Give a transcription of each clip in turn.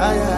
I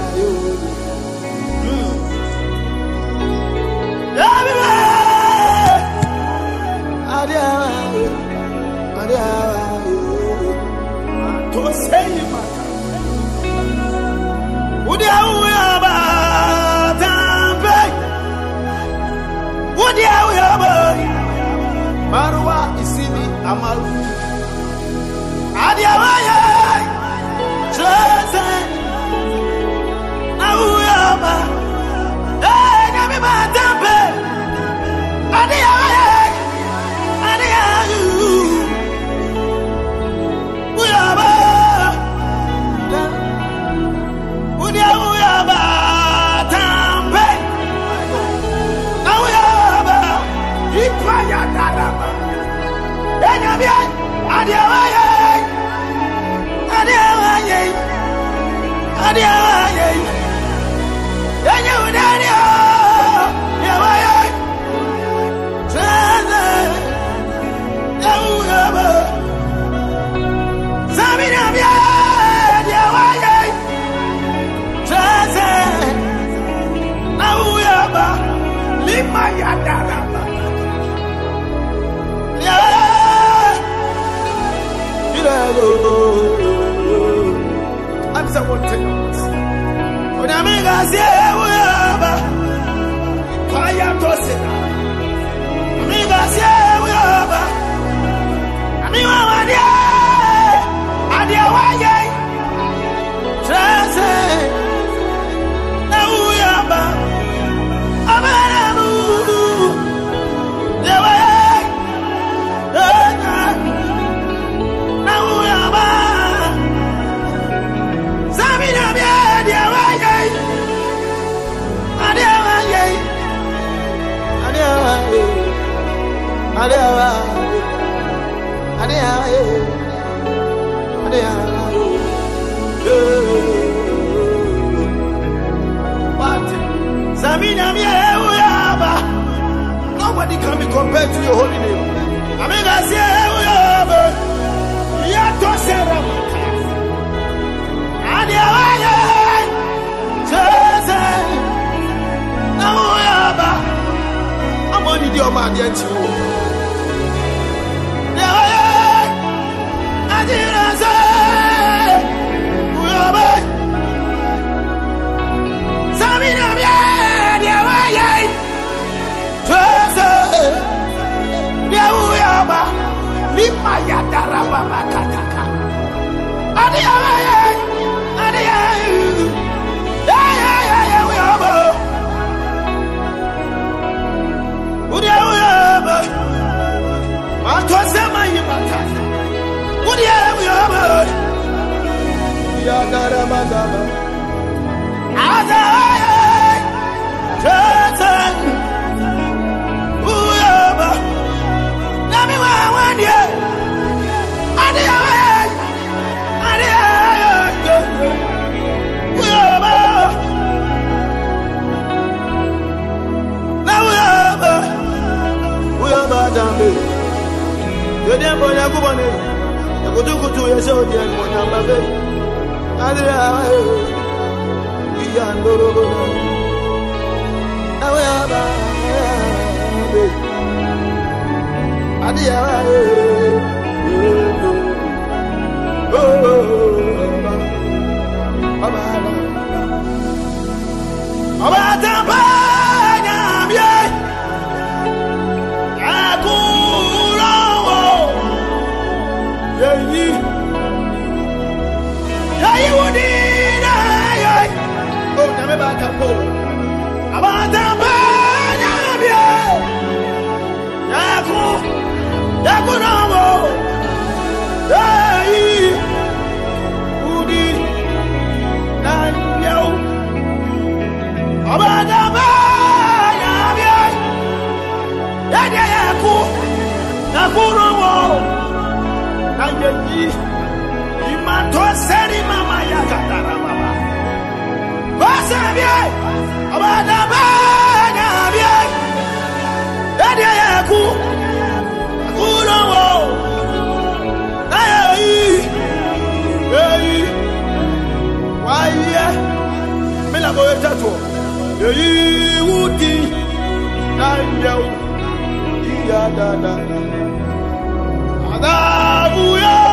atambe yode mbone akubone ekutukutu yese odie monyambabe adira iyandorobona nawe aba adiya Oh, oh, oh, oh, oh, oh, oh, oh, oh, Oh, Nakuru wo yeji imato seri mama ya katara mama. Basa bie. Abada bana bie. Dadi ya ku. Kuno wo ayi ayi waiye mila ko yetatu yeyi wuti. Nandau iya dada 不要。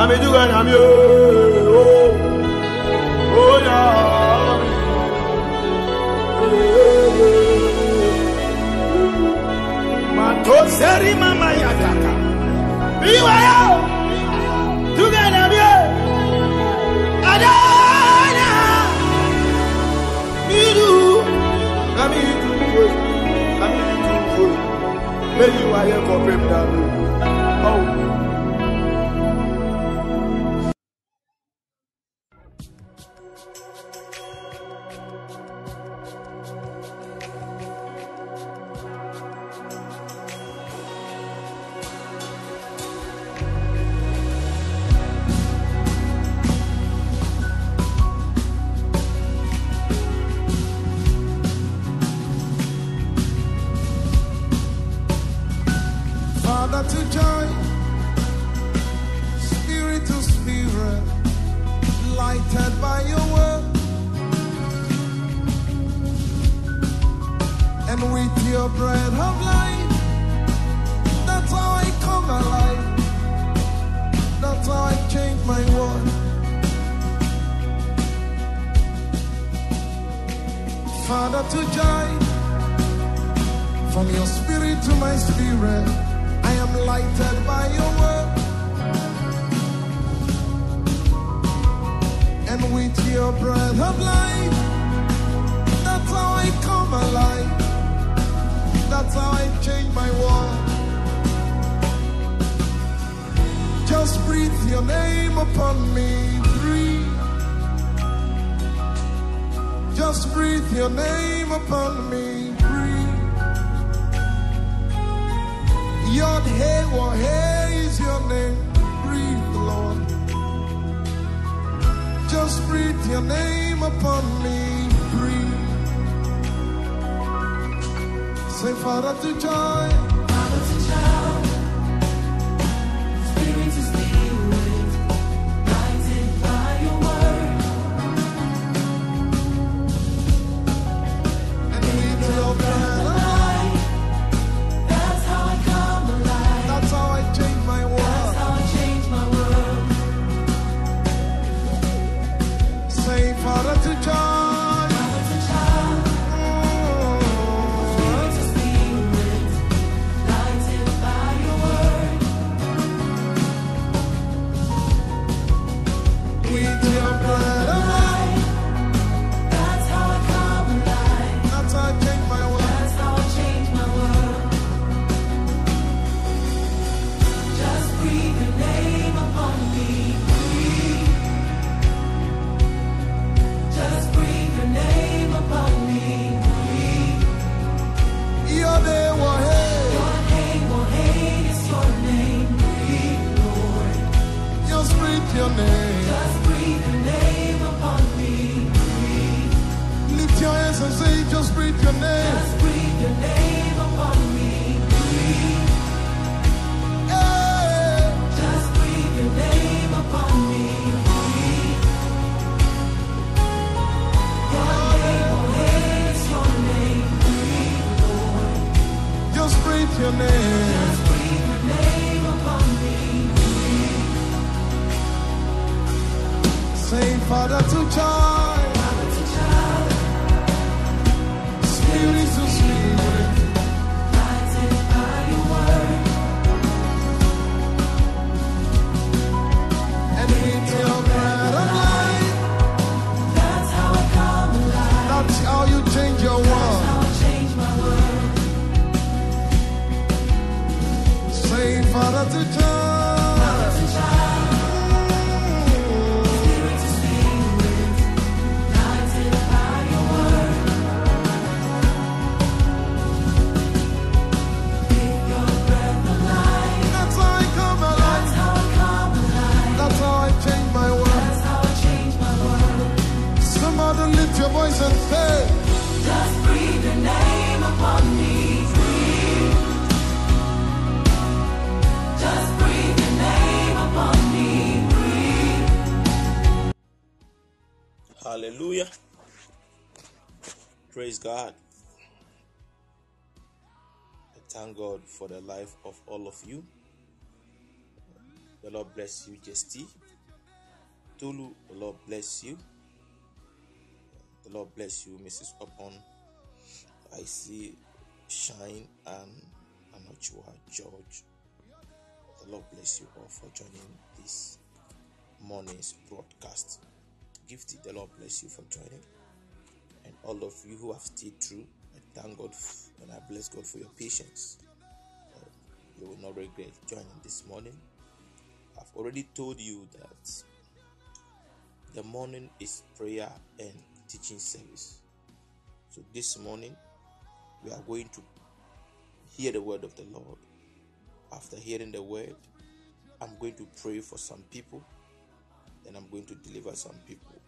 àmì dúró ní àmì ooo ó yà á mi. Màtó sẹ́rí màmá yàtàkà. Bí wáyà o, dúró ní. Adana, mi dúró, àmì dúró, àmì dúró. Mẹ́yìn wáyà kọ́ pé mi dàbí. breathe your name upon me. Breathe. Just breathe your name upon me. Breathe. Yod Hey Wah Hey is your name. Breathe, Lord. Just breathe your name upon me. Breathe. Say, Father, to joy. Father to child. God. I thank God for the life of all of you. The Lord bless you, Jesty. Tulu, the Lord bless you. The Lord bless you, Mrs. Upon. I see Shine and Anochua George. The Lord bless you all for joining this morning's broadcast. Gifty, the Lord bless you for joining. And all of you who have stayed through, I thank God and I bless God for your patience. Uh, you will not regret joining this morning. I've already told you that the morning is prayer and teaching service. So this morning, we are going to hear the word of the Lord. After hearing the word, I'm going to pray for some people and I'm going to deliver some people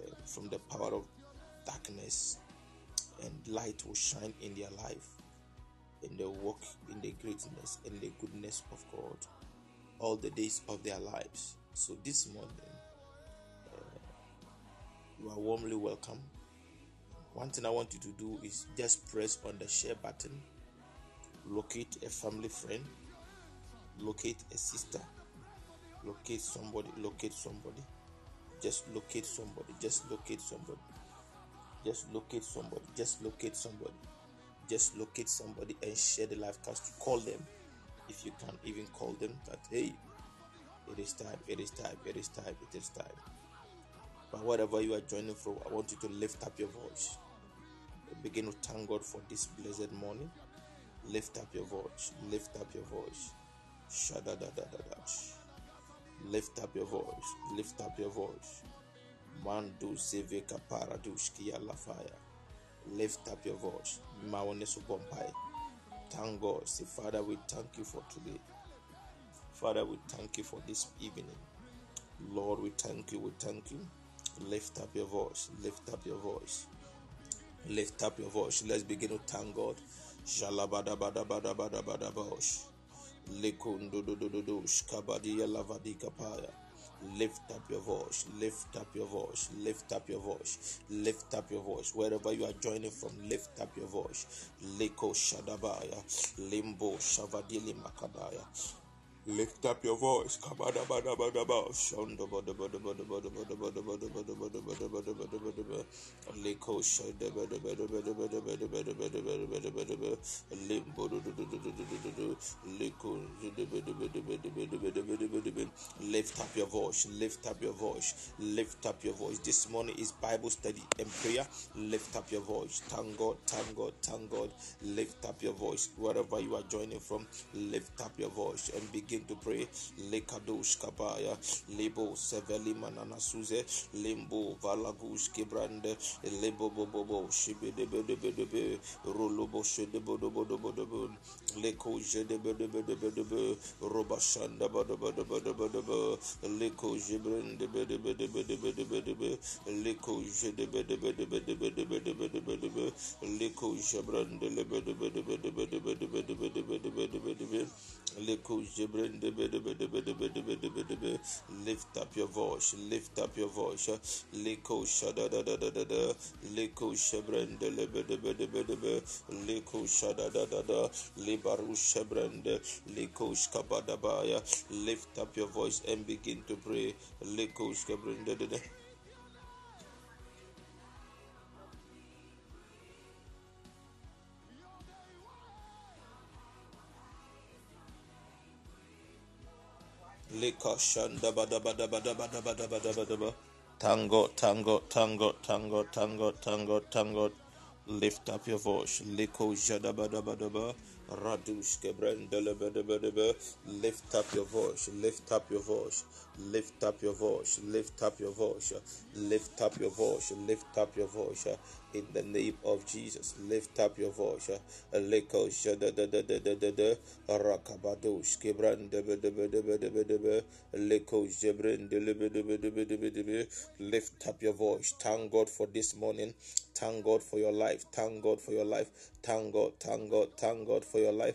uh, from the power of darkness and light will shine in their life and they walk in the greatness and the goodness of God all the days of their lives. So this morning, uh, you are warmly welcome. One thing I want you to do is just press on the share button, locate a family friend, locate a sister, locate somebody, locate somebody, just locate somebody, just locate somebody, just locate somebody, just locate somebody, just locate somebody and share the live cast. To call them if you can even call them that hey, it is time, it is time, it is time, it is time. But wherever you are joining from, I want you to lift up your voice. Begin to thank God for this blessed morning. Lift up your voice. Lift up your voice. Shadadadadadash. Lift up your voice. Lift up your voice. Mandu seveka paradushkia lafaya. Lift up your voice. Maonesu bompai. Thank God. Say, Father, we thank you for today. Father, we thank you for this evening. Lord, we thank you. We thank you. Lift up your voice. Lift up your voice. Lift up your voice. Let's begin to thank God. Shalabadabadabadabadabadabosh. Likundududududush. Kabadiya lavadika paya. Lift up your voice, lift up your voice, lift up your voice, lift up your voice. Wherever you are joining from, lift up your voice. Liko Shadabaya, Limbo Shavadili Makadaya. Lift up your voice. Lift up your voice. Lift up your voice. Lift up your voice. This morning is Bible study and prayer. Lift up your voice. Thank God. Thank God. Thank God. Lift up your voice. Wherever you are joining from, lift up your voice and begin to pray. Lekadosh kabaya, lebo seveli manana suze, limbo valagush kibrande, lebo bobobo shibede bede bede be, rolobo shede bodo bodo bodo bo, leko jede bede bede bede be, roba shanda bodo bodo bodo bodo bo, leko jibrende bede bede bede bede bede be, leko jede bede bede bede bede bede bede bede be, leko jibrende le bede bede bede bede bede bede bede bede bede bede be. Leko jebrende be. Lift up your voice, lift up your voice. Leko shada da da da da da. Leko shebrende le bede bede bede be. Leko shada da da da. Libaru shebrende. Leko shkabada baya. Lift up your voice and begin to pray. Leko shkabrende de de. Lika shanda bada bada bada bada bada bada bada ba. Tango, tango, tango, tango, tango, tango, tango. Lift up your voice. Liko jada bada bada ba. Radush kebrendele bada bada ba. Lift up your voice. Lift up your voice. Lift up your voice, lift up your voice, lift up your voice, lift up your voice in the name of Jesus. Lift up your voice. Leko shada da da da da da da rakabadosh kibran de de de be de de de be de de de be lift up your voice. Thank God for this morning. Thank God for your life. Thank God for your life. Thank God, thank God, thank God for your life.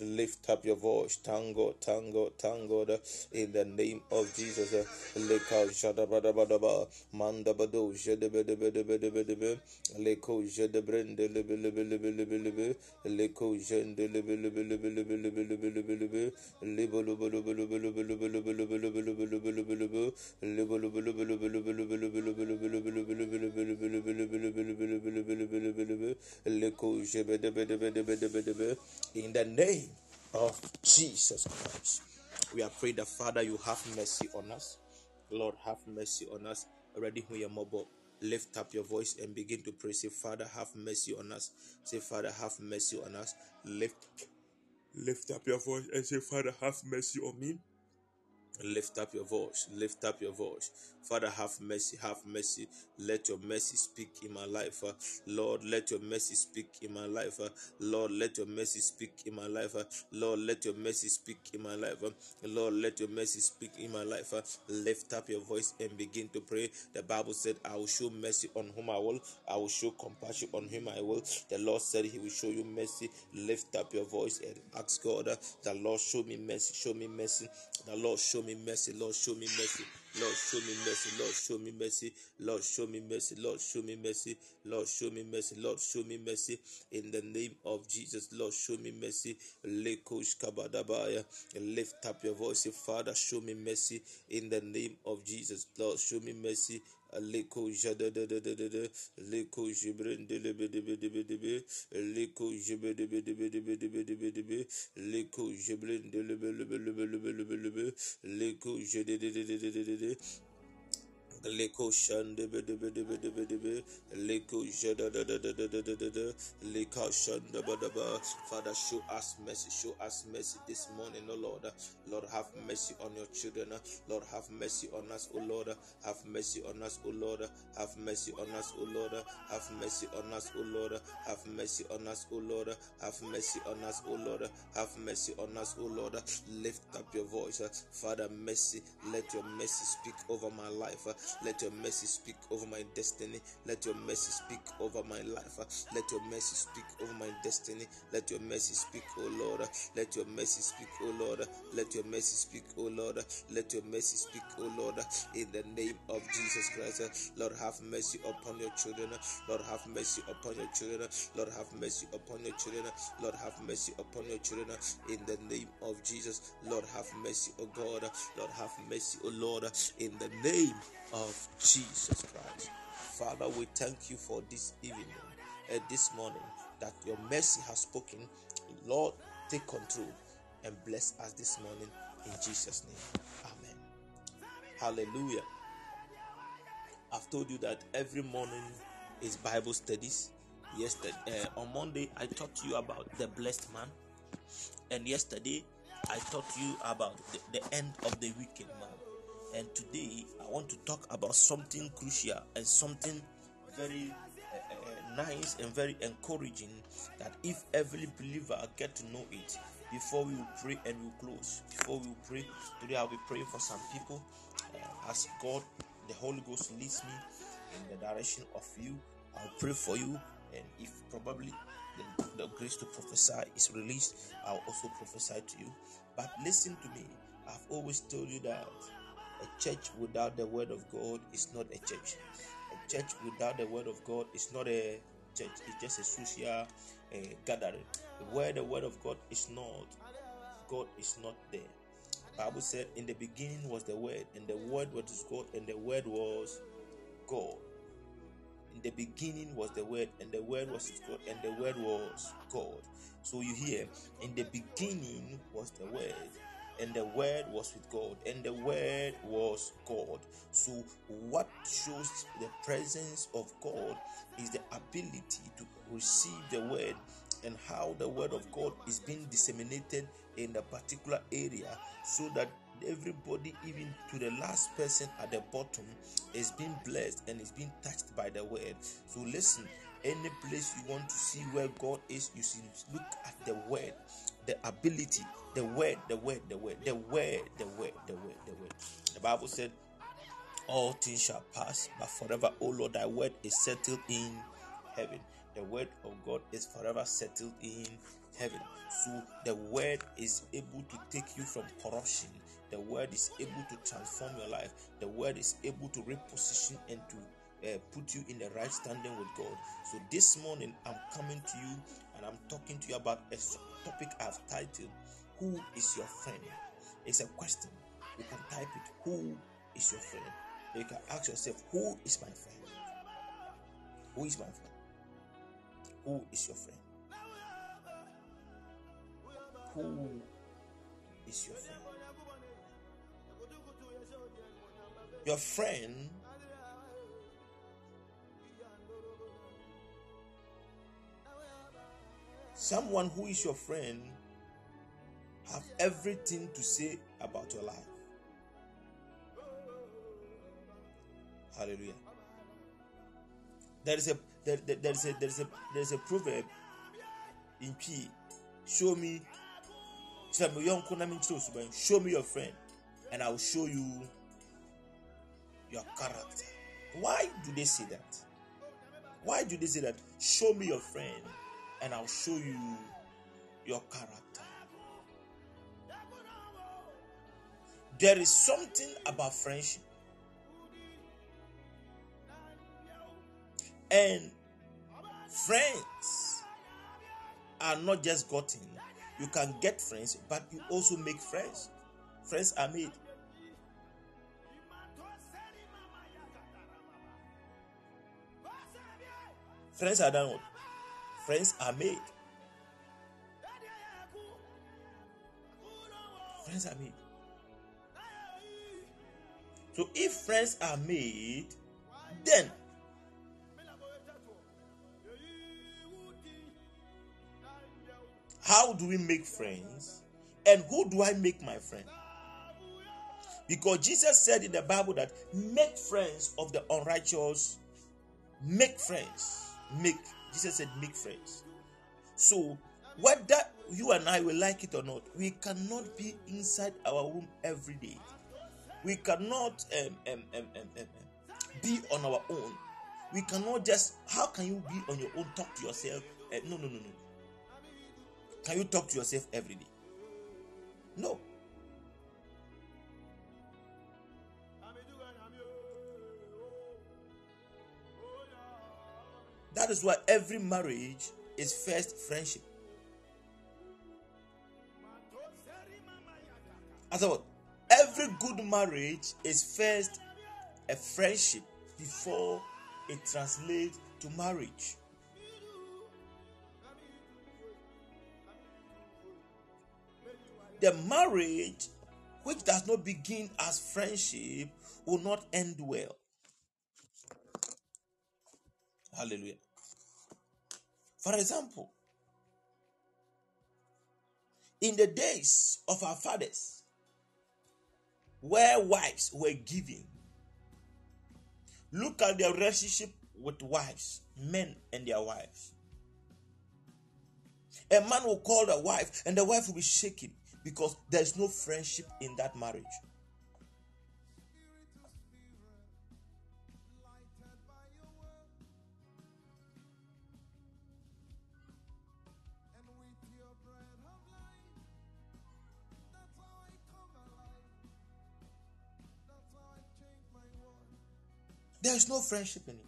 Lift up your voice, tango, tango, tango, in the name of Jesus. Leka in the name of Jesus Christ, we are praying that Father, you have mercy on us. Lord, have mercy on us. Already, who are mobile lift up your voice and begin to pray. Say, Father, have mercy on us. Say, Father, have mercy on us. Lift, lift up your voice and say, Father, have mercy on me. Lift up your voice. Lift up your voice. Father, have mercy. Have mercy. Let your mercy speak in my life. Lord, let your mercy speak in my life. Lord, let your mercy speak in my life. Lord, let your mercy speak in my life. Lord, let your mercy speak in my life. Lift up your voice and begin to pray. The Bible said, I will show mercy on whom I will. I will show compassion on whom I will. The Lord said he will show you mercy. Lift up your voice and ask God, the Lord show me mercy. Show me mercy. The Lord show me mercy. Lord show me mercy. Lord show me mercy. Lord show me mercy. Lord show me mercy. Lord show me mercy. Lord show me mercy. Lord show me mercy. In the name of Jesus, Lord show me mercy. Lekosh kabadabaya. Lift up your voice, Father, show me mercy. In the name of Jesus, Lord show me mercy. l'écho jada l'écho de l'écho de de Leko shande de be de be de be de ba da ba. Father show us mercy show us mercy this morning oh Lord. Lord have mercy on your children. Lord have mercy on us oh Lord. Have mercy on us oh Lord. Have mercy on us oh Lord. Have mercy on us oh Lord. Have mercy on us oh Lord. Have mercy on us oh Lord. Have mercy on us oh Lord. Lift up your voice. Father mercy. Let your mercy speak over my life let your mercy speak over my destiny. Let your mercy speak over my life. Let your mercy speak over my destiny. Let your mercy speak, O Lord. Let your mercy speak, O Lord. Let your mercy speak, O Lord. Let your mercy speak, O Lord. In the name of Jesus Christ, Lord, have mercy upon your children. Lord, have mercy upon your children. Lord, have mercy upon your children. Lord, have mercy upon your children. In the name of Jesus, Lord, have mercy, O God. Lord, have mercy, O Lord. In the name of Jesus Christ. Father, we thank you for this evening, uh, this morning, that your mercy has spoken. Lord, take control and bless us this morning in Jesus' name. Amen. Hallelujah. I've told you that every morning is Bible studies. Yesterday, uh, on Monday, I taught you about the blessed man, and yesterday, I taught you about the, the end of the wicked man. And today, I want to talk about something crucial and something very uh, uh, nice and very encouraging that if every believer get to know it before we will pray and we will close before we will pray today i'll be praying for some people uh, as god the holy ghost leads me in the direction of you i'll pray for you and if probably the, the grace to prophesy is released i'll also prophesy to you. But listen to me i've always told you that a church without the word of God is not a church. A church without the word of God is not a church. It's just a social uh, gathering. Where the word of God is not, God is not there. Bible said, In the beginning was the word, and the word was God, and the word was God. In the beginning was the word, and the word was God, and the word was God. So you hear, in the beginning was the word, and the word was with God, and the word was God. So, what shows the presence of God is the ability to receive the word and how the word of God is being disseminated in a particular area so that everybody, even to the last person at the bottom, is being blessed and is being touched by the word. So, listen, any place you want to see where God is, you should look at the word, the ability, the word, the word, the word, the word, the word, the word, the word. The Bible said, All things shall pass, but forever, O Lord, thy word is settled in heaven. The word of God is forever settled in heaven. So the word is able to take you from corruption. The word is able to transform your life. The word is able to reposition and to uh, put you in the right standing with God. So this morning I'm coming to you and I'm talking to you about a topic I've titled Who is your friend? It's a question. You can type it Who is your friend? You can ask yourself, Who is my friend? Who is my friend? Who is your friend? Who is your friend? Your friend someone who is your friend have everything to say about your life. Hallelujah. There is a there, there, there is a there is a there is a proverb in P. Show me show me your friend and I will show you your character. Why do they say that? Why do they say that? Show me your friend and I'll show you your character. There is something about friendship. And friends are not just gotten. You can get friends, but you also make friends. Friends are made. Friends are done. Friends are made. Friends are made. So if friends are made, then how do we make friends? And who do I make my friend? Because Jesus said in the Bible that make friends of the unrighteous, make friends. Make. Jesus said make friends. So whether you and I will like it or not, we cannot be inside our room every day. We cannot um, um, um, um, um, um, be on our own. We cannot just. How can you be on your own? Talk to yourself. Uh, no, no, no, no. Can you talk to yourself every day? No. That is why every marriage is first friendship. As what? Every good marriage is first a friendship before it translates to marriage. The marriage which does not begin as friendship will not end well. Hallelujah. For example, in the days of our fathers, where wives were given, look at their relationship with wives, men and their wives. A man will call the wife, and the wife will be shaken because there's no friendship in that marriage. There's no friendship in it.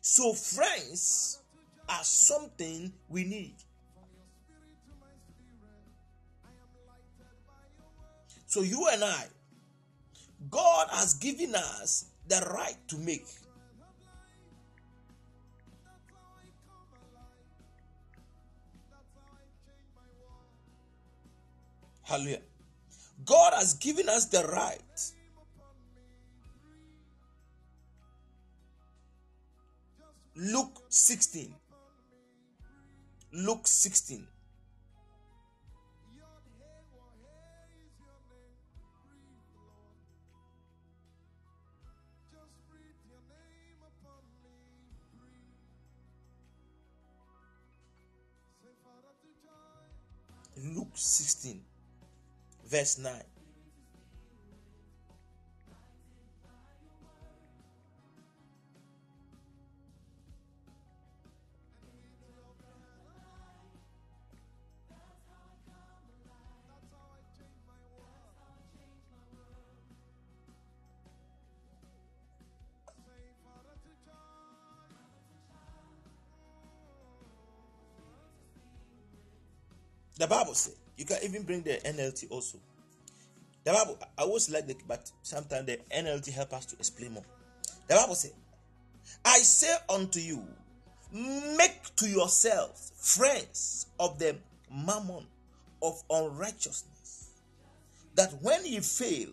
So, friends are something we need. So you and I, God has given us the right to make. Hallelujah. God has given us the right. Luke 16. Luke 16. Luke 16, verse 9. The Bible says you can even bring the NLT also. The Bible, I always like the, but sometimes the NLT help us to explain more. The Bible says, "I say unto you, make to yourselves friends of the mammon of unrighteousness, that when ye fail,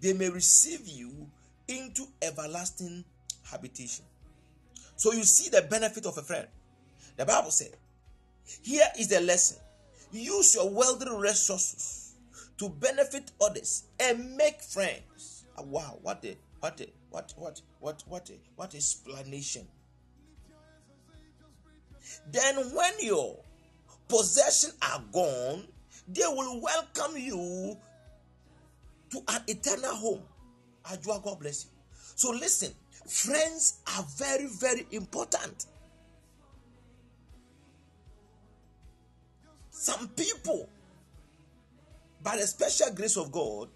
they may receive you into everlasting habitation." So you see the benefit of a friend. The Bible said, "Here is the lesson." Use your worldly resources to benefit others and make friends. Ah, Wow, what a what a what what what what a what explanation. Then when your possessions are gone, they will welcome you to an eternal home. Ajua, God bless you. So listen, friends are very, very important. Some people, by the special grace of God,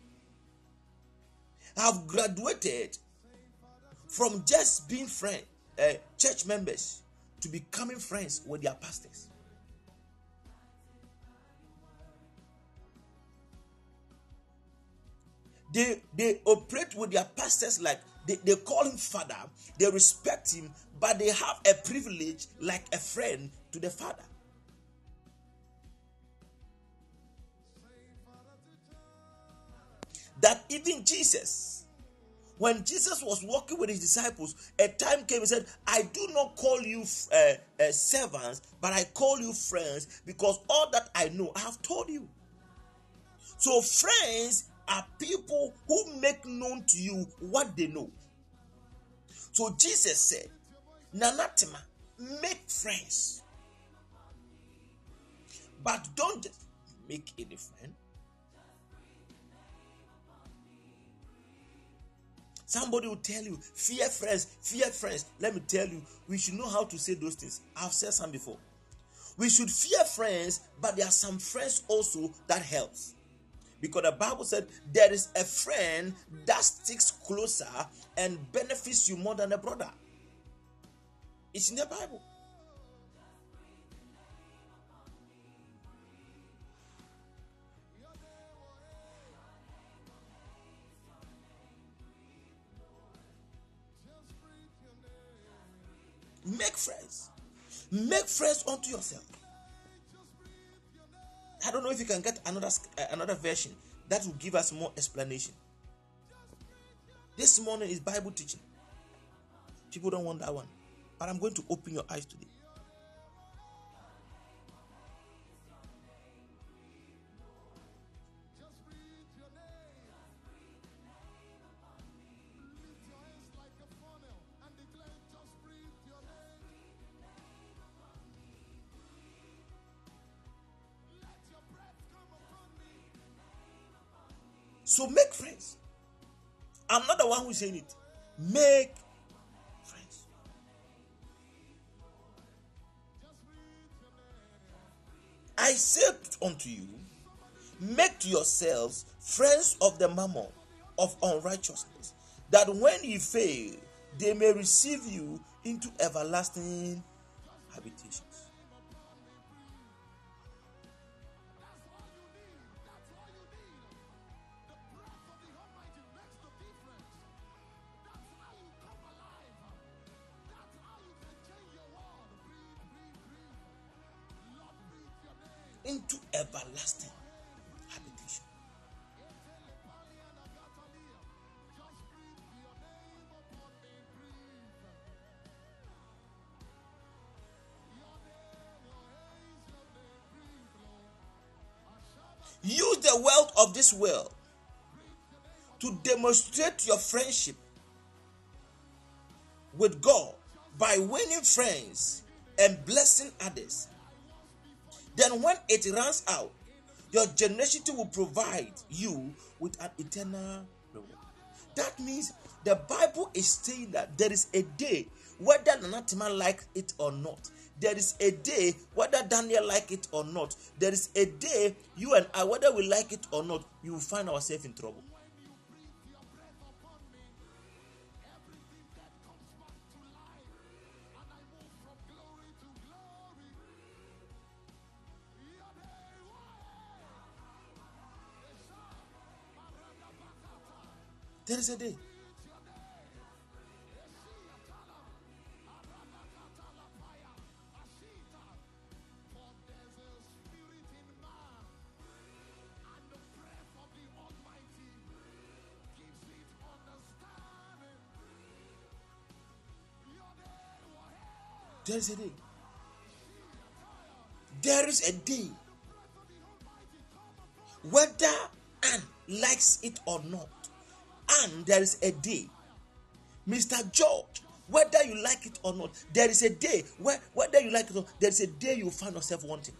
have graduated from just being friend, uh, church members to becoming friends with their pastors. They they operate with their pastors like they, they call him father, they respect him, but they have a privilege like a friend to the father. That even Jesus, when Jesus was walking with his disciples, a time came and said, I do not call you uh, uh, servants, but I call you friends because all that I know, I have told you. So, friends are people who make known to you what they know. So, Jesus said, Nanatima, make friends. But don't make any friend. Somebody will tell you, fear friends, fear friends. Let me tell you, we should know how to say those things. I've said some before. We should fear friends, but there are some friends also that helps. Because the Bible said there is a friend that sticks closer and benefits you more than a brother. It's in the Bible. Make friends. Make friends unto yourself. I don't know if you can get another uh, another version that will give us more explanation. This morning is Bible teaching. People don't want that one, but I'm going to open your eyes today. Who's saying it. Make friends. I said unto you, make yourselves friends of the mammon of unrighteousness, that when ye fail, they may receive you into everlasting habitations. Habitation. Use the wealth of this world to demonstrate your friendship with God by winning friends and blessing others. Then, when it runs out, your generosity will provide you with an eternal reward. That means the Bible is saying that there is a day, whether Nanatima like it or not. There is a day, whether Daniel like it or not. There is a day, you and I, whether we like it or not, we will find ourselves in trouble. There is a day. There is a day. There is a day. Whether Anne likes it or not, and there is a day. Mr. George, whether you like it or not, there is a day where whether you like it or not, there is a day you find yourself wanting.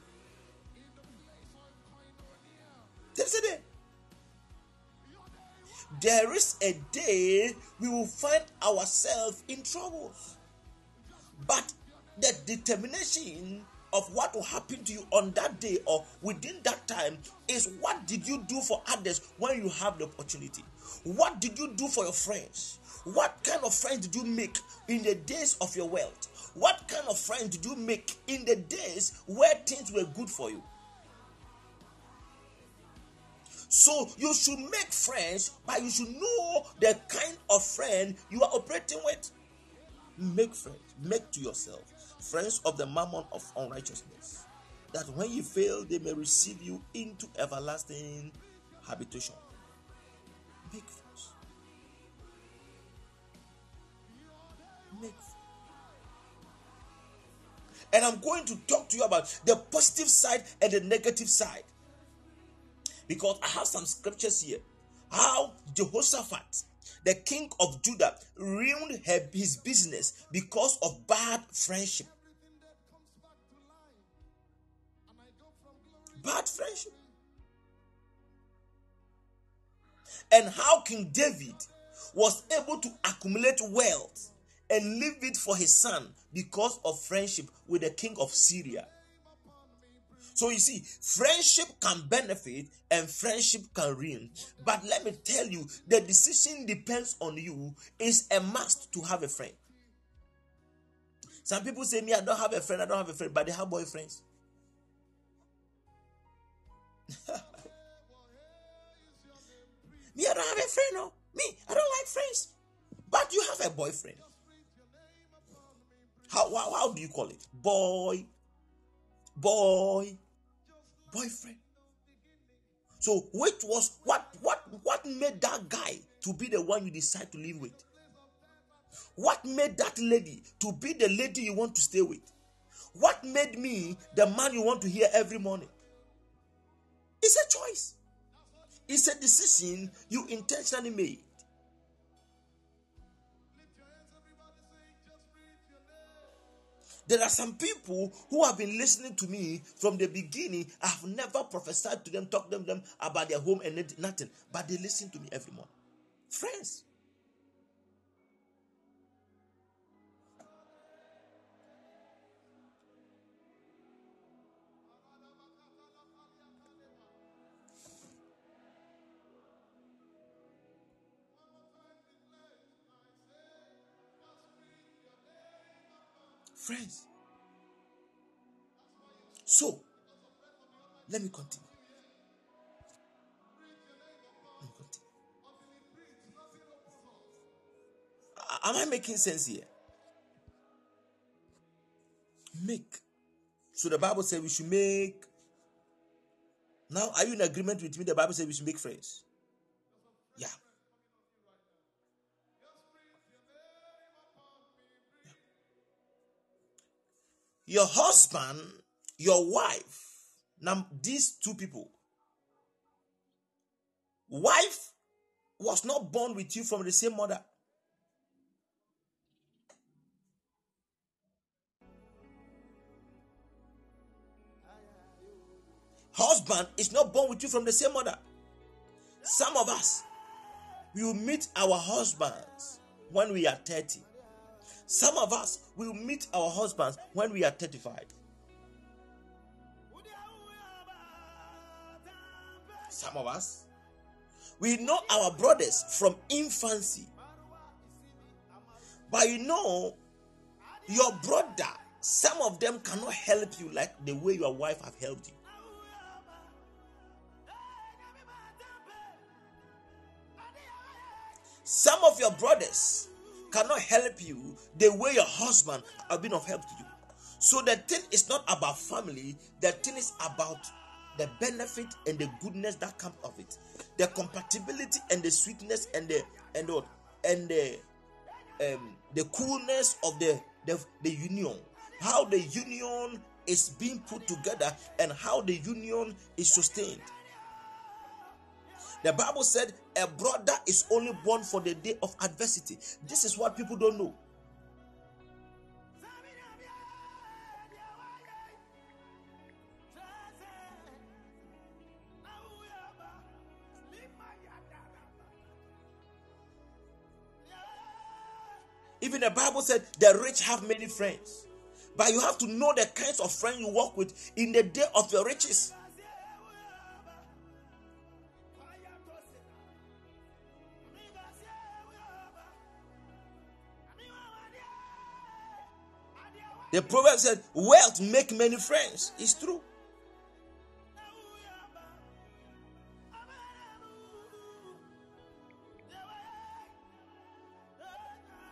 There is a day. There is a day we will find ourselves in troubles. But the determination of what will happen to you on that day or within that time is what did you do for others when you have the opportunity? What did you do for your friends? What kind of friends did you make in the days of your wealth? What kind of friends did you make in the days where things were good for you? So you should make friends, but you should know the kind of friend you are operating with. Make friends, make to yourself friends of the mammon of unrighteousness, that when you fail, they may receive you into everlasting habitation. Make friends. Make friends. And I'm going to talk to you about the positive side and the negative side. Because I have some scriptures here. How Jehoshaphat, the king of Judah, ruined his business because of bad friendship. Bad friendship. And how King David was able to accumulate wealth and leave it for his son because of friendship with the king of Syria. So you see, friendship can benefit and friendship can ruin. But let me tell you, the decision depends on you. It's a must to have a friend. Some people say, Me, I don't have a friend, I don't have a friend, but they have boyfriends. Me, I don't have a friend, no. Me, I don't like friends. But you have a boyfriend. How, how, how do you call it? Boy, boy, boyfriend. So which was what what what made that guy to be the one you decide to live with? What made that lady to be the lady you want to stay with? What made me the man you want to hear every morning? It's a decision you intentionally made. There are some people who have been listening to me from the beginning. I've never prophesied to them, talked to them about their home and nothing, but they listen to me every morning. Friends. Friends. So, let me continue. Let me continue. Am I making sense here? Make. So the Bible says we should make. Now, are you in agreement with me? The Bible says we should make friends. Your husband, your wife, now these two people, wife was not born with you from the same mother. Husband is not born with you from the same mother. Some of us, we will meet our husbands when we are 30. Some of us will meet our husbands when we are 35. Some of us, we know our brothers from infancy. But you know, your brother, some of them cannot help you like the way your wife have helped you. Some of your brothers cannot help you the way your husband have been of help to you. So the thing is not about family, the thing is about the benefit and the goodness that come of it. The compatibility and the sweetness and the and the and the um the coolness of the the, the union. How the union is being put together and how the union is sustained. The Bible said a brother is only born for the day of adversity. This is what people don't know. Even the Bible said the rich have many friends. But you have to know the kinds of friends you walk with in the day of your riches. The proverb said, Wealth make many friends. It's true.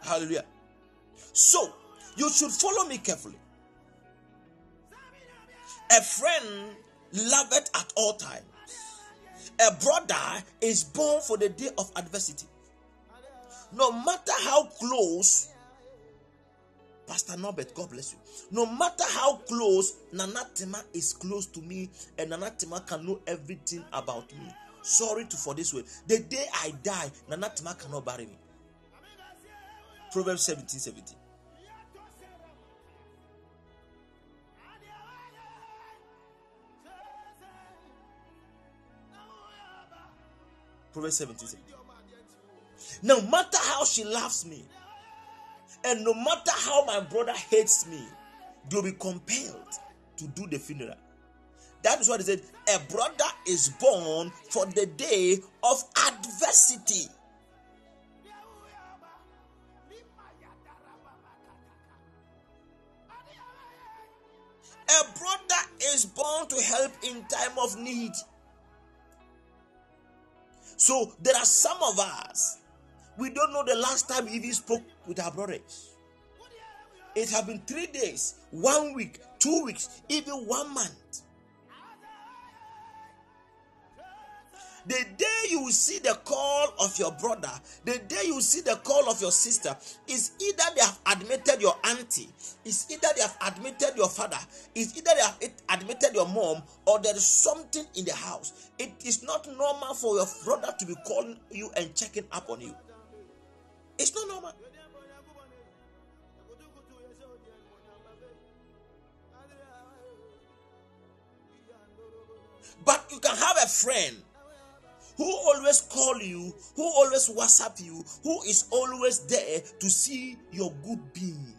Hallelujah. So, you should follow me carefully. A friend loveth at all times. A brother is born for the day of adversity. No matter how close, Pastor Norbert, God bless you. No matter how close Nanatima is close to me, and Nanatima can know everything about me. Sorry to for this way. The day I die, Nanatima cannot bury me. Proverbs 17 17. Proverbs 17 17. No matter how she loves me, and no matter how my brother hates me, they'll be compelled to do the funeral. That is what he said. A brother is born for the day of adversity. A brother is born to help in time of need. So there are some of us, we don't know the last time we even spoke with our brothers. It has been three days, one week, two weeks, even one month. The day you see the call of your brother, the day you see the call of your sister, is either they have admitted your auntie, is either they have admitted your father, is either they have admitted your mom, or there is something in the house. It is not normal for your brother to be calling you and checking up on you. It's not normal. But you can have a friend who always call you, who always WhatsApp you, who is always there to see your good being.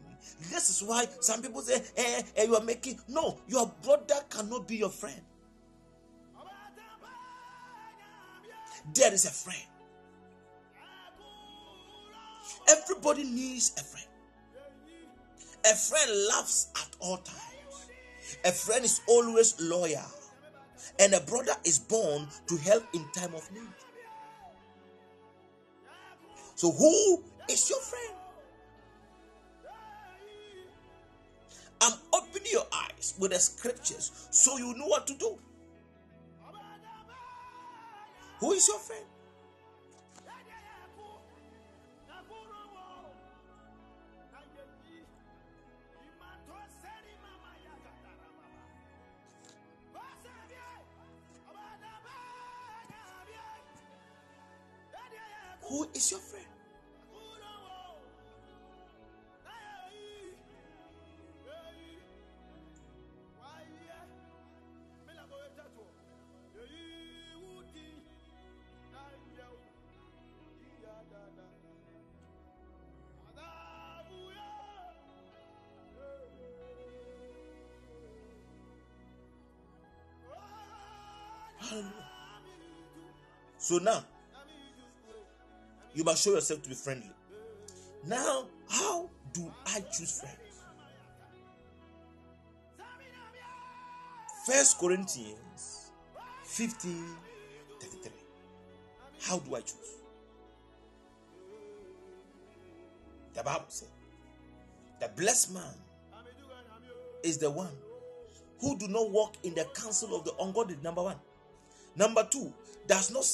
This is why some people say, eh, eh, you are making. No, your brother cannot be your friend. There is a friend. Everybody needs a friend. A friend laughs at all times. A friend is always loyal, and a brother is born to help in time of need. So, who is your friend? I'm opening your eyes with the scriptures so you know what to do. Who is your friend? Is your friend? So now, you must show yourself to be friendly. Now, how do I choose friends? First Corinthians 15 33. How do I choose? The Bible says, the blessed man is the one who do not walk in the counsel of the ungodly. Number one. Number two, does not,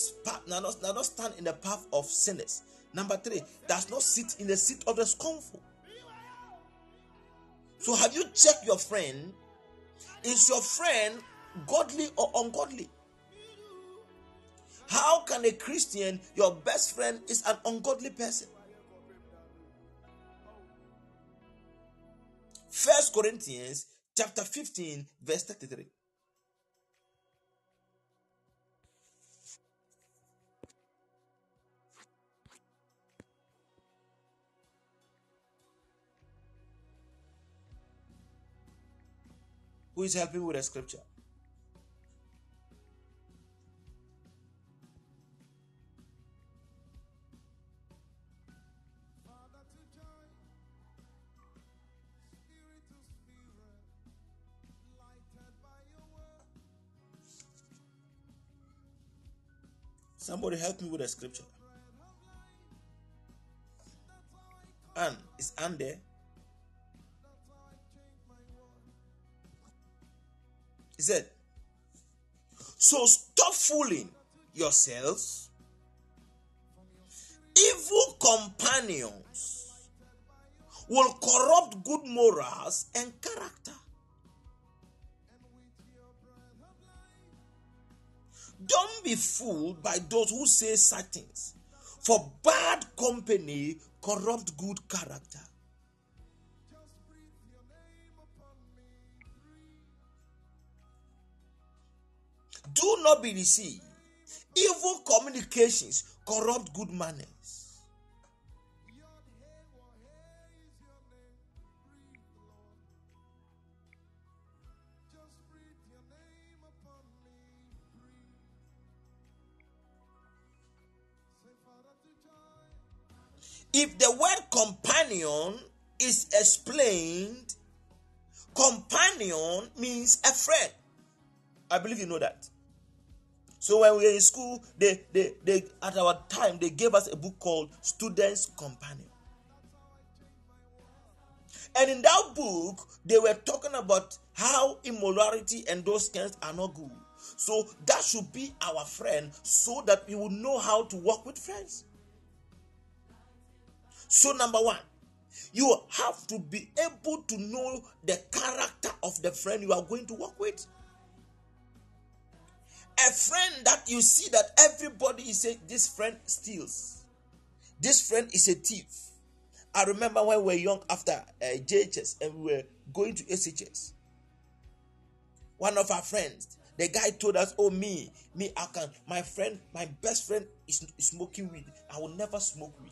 does not, stand in the path of sinners. Number three, does not sit in the seat of the scornful. So, have you checked your friend? Is your friend godly or ungodly? How can a Christian, your best friend, is an ungodly person? First Corinthians chapter 15, verse 33. Who is helping with the scripture? Somebody help me with the scripture. Anne, is Anne there? He said, So stop fooling yourselves. Evil companions will corrupt good morals and character. Don't be fooled by those who say such things, for bad company corrupt good character. Do not be deceived. Evil communications corrupt good manners. If the word companion is explained, companion means a friend. I believe you know that. So when we were in school, they, they, they at our time they gave us a book called Student's Companion. And in that book, they were talking about how immorality and those kinds are not good. So that should be our friend so that we will know how to work with friends. So, number one, you have to be able to know the character of the friend you are going to work with. A friend that you see that everybody is saying, This friend steals, this friend is a thief. I remember when we were young after uh, JHS and we were going to SHS. One of our friends, the guy told us, Oh, me, me, I can, my friend, my best friend is is smoking weed. I will never smoke weed.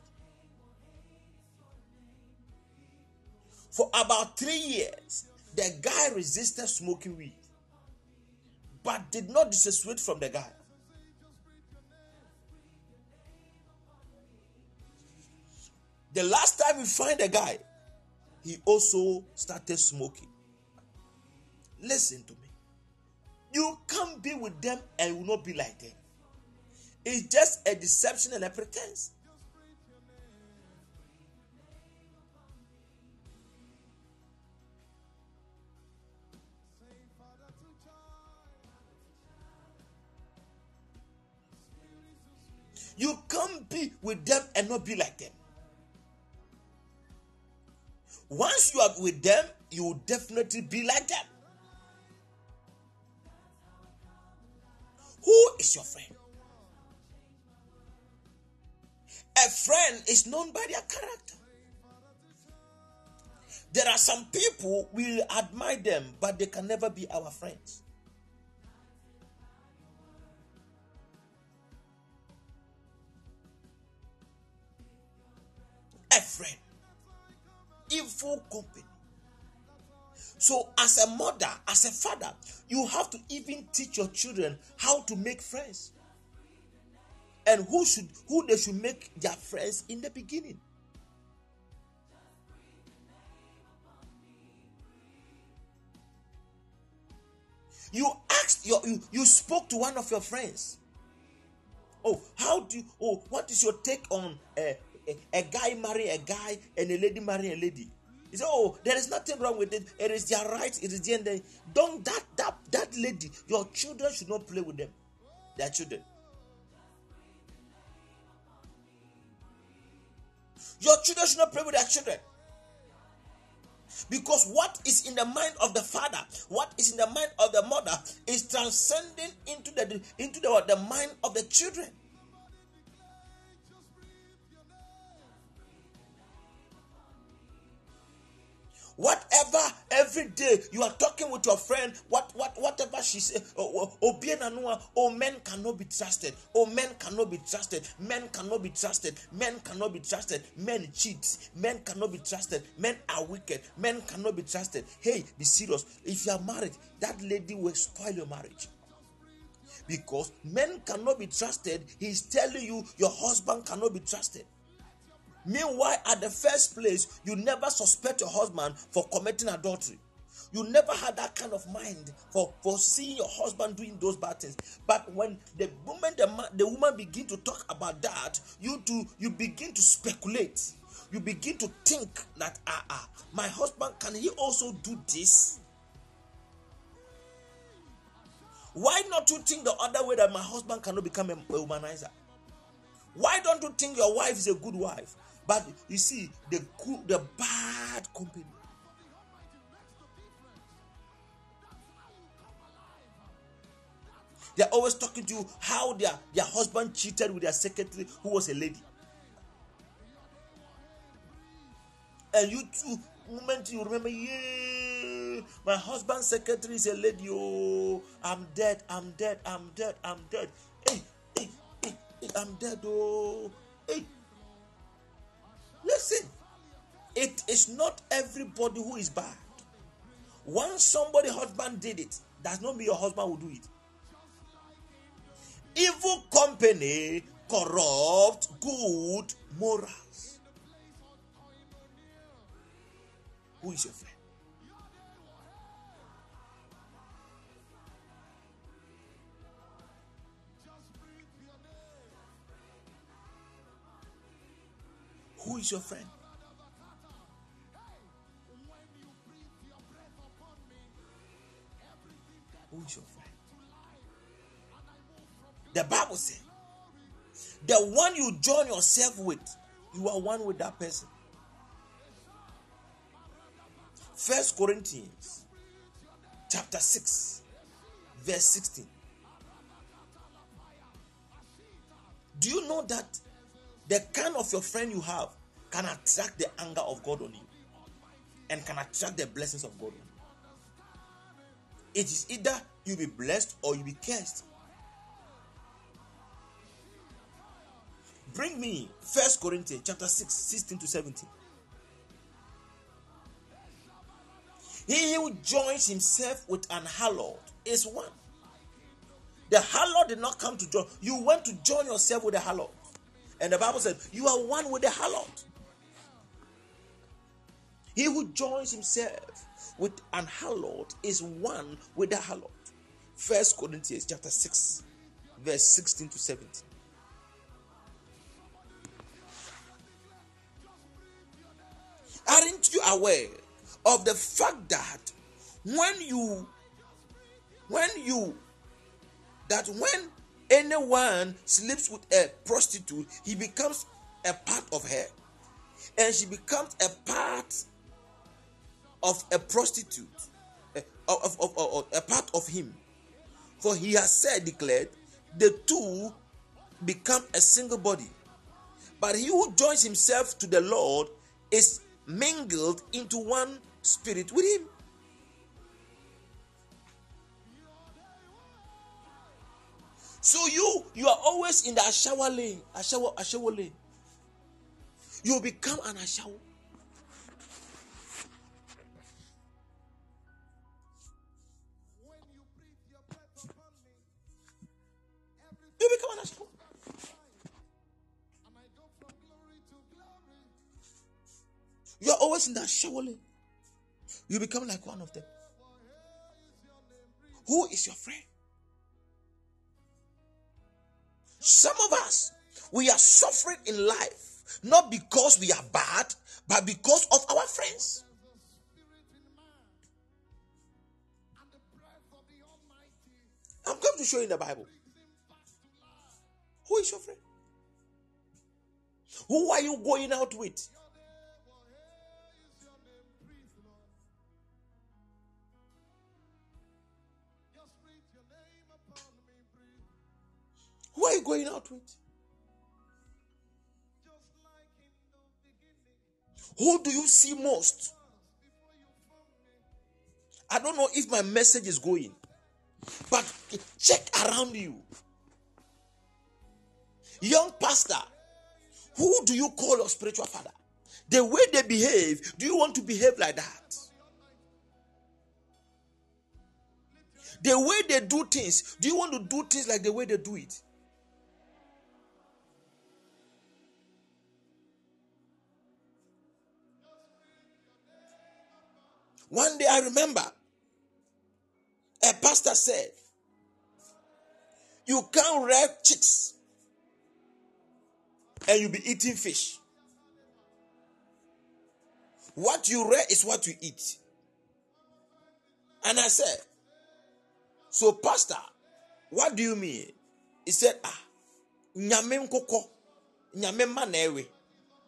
For about three years, the guy resisted smoking weed, but did not dissociate from the guy. The last time we find the guy, he also started smoking. Listen to me. You can't be with them and will not be like them. It's just a deception and a pretense. You can't be with them and not be like them. Once you are with them, you will definitely be like them. Who is your friend? A friend is known by their character. There are some people we admire them, but they can never be our friends. Evil company. So, as a mother, as a father, you have to even teach your children how to make friends and who should who they should make their friends in the beginning. You asked your you, you spoke to one of your friends. Oh, how do you, oh what is your take on a, a, guy marry a guy and a lady marry a lady? He said, Oh, there is nothing wrong with it. It is their right, it is their day. Don't that that that lady, your children should not play with them. Their children. Your children should not play with their children. Because what is in the mind of the father, what is in the mind of the mother, is transcending into the into the, the mind of the children. Whatever every day you are talking with your friend, what what whatever she say, oh, oh men cannot be trusted. Oh men cannot be trusted. Men cannot be trusted. Men cannot be trusted. Men cheat. Men cannot be trusted. Men are wicked. Men cannot be trusted. Hey, be serious. If you are married, that lady will spoil your marriage because men cannot be trusted. He's telling you your husband cannot be trusted. Meanwhile, at the first place, you never suspect your husband for committing adultery. You never had that kind of mind for, for seeing your husband doing those bad things. But when the moment the, man, the woman begin to talk about that, you do you begin to speculate. You begin to think that ah ah, my husband can he also do this? Why not you think the other way that my husband cannot become a, a womanizer? Why don't you think your wife is a good wife? But you see, the good, the bad company. They're always talking to you how their, their husband cheated with their secretary who was a lady. And you too, moment you remember, yeah, my husband's secretary is a lady. Oh, I'm dead, I'm dead, I'm dead, I'm dead. Hey, hey, hey, hey I'm dead. Oh, hey. Listen, it is not everybody who is bad. Once somebody husband did it, does not mean your husband will do it. Evil company corrupt good morals. Who is your friend? Who is your friend? Who is your friend? The Bible says, the one you join yourself with, you are one with that person. First Corinthians chapter 6, verse 16. Do you know that the kind of your friend you have can attract the anger of God on you and can attract the blessings of God on you? It is either you be blessed or you be cursed. Bring me First Corinthians chapter 6, 16 to 17. He who joins himself with an harlot is one. The harlot did not come to join. You went to join yourself with the harlot. And the Bible said, You are one with the harlot. He who joins himself with an harlot is one with the harlot. First Corinthians chapter 6, verse 16 to 17. Aren't you aware of the fact that when you when you that when anyone sleeps with a prostitute, he becomes a part of her, and she becomes a part of a prostitute, eh, of, of, of- of- a part of him. For he has said, declared, the two become a single body. But he who joins himself to the Lord is mingled into one spirit with him. So you you are always in the shower lane, a shower, a shower lane. You become an ashawo. When you become an glory. You are always in that shower lane. You become like one of them. Who is your friend? Some of us, we are suffering in life not because we are bad, but because of our friends. I'm going to show you in the Bible. Who is your friend? Who are you going out with? Who are you going out with? Who do you see most? I don't know if my message is going, but check around you. Young pastor, who do you call your spiritual father? The way they behave, do you want to behave like that? The way they do things, do you want to do things like the way they do it? One day I remember a pastor said, You can't rear chicks and you'll be eating fish. What you rear is what you eat. And I said, So, Pastor, what do you mean? He said, Ah, nyame nkokɔ, nyame ɛwe.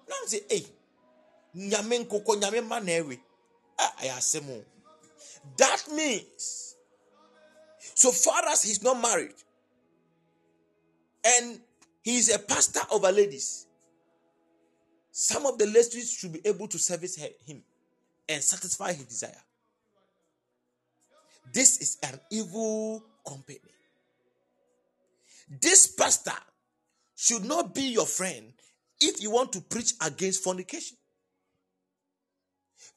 Now I say, Hey, nyame nkokɔ, nyame mma na ɛwe. Ah, I asɛm o. That means, so far as he's not married, and he's a pastor over ladies, some of the ladies should be able to service him and satisfy his desire. This is an evil company. This pastor should not be your friend if you want to preach against fornication.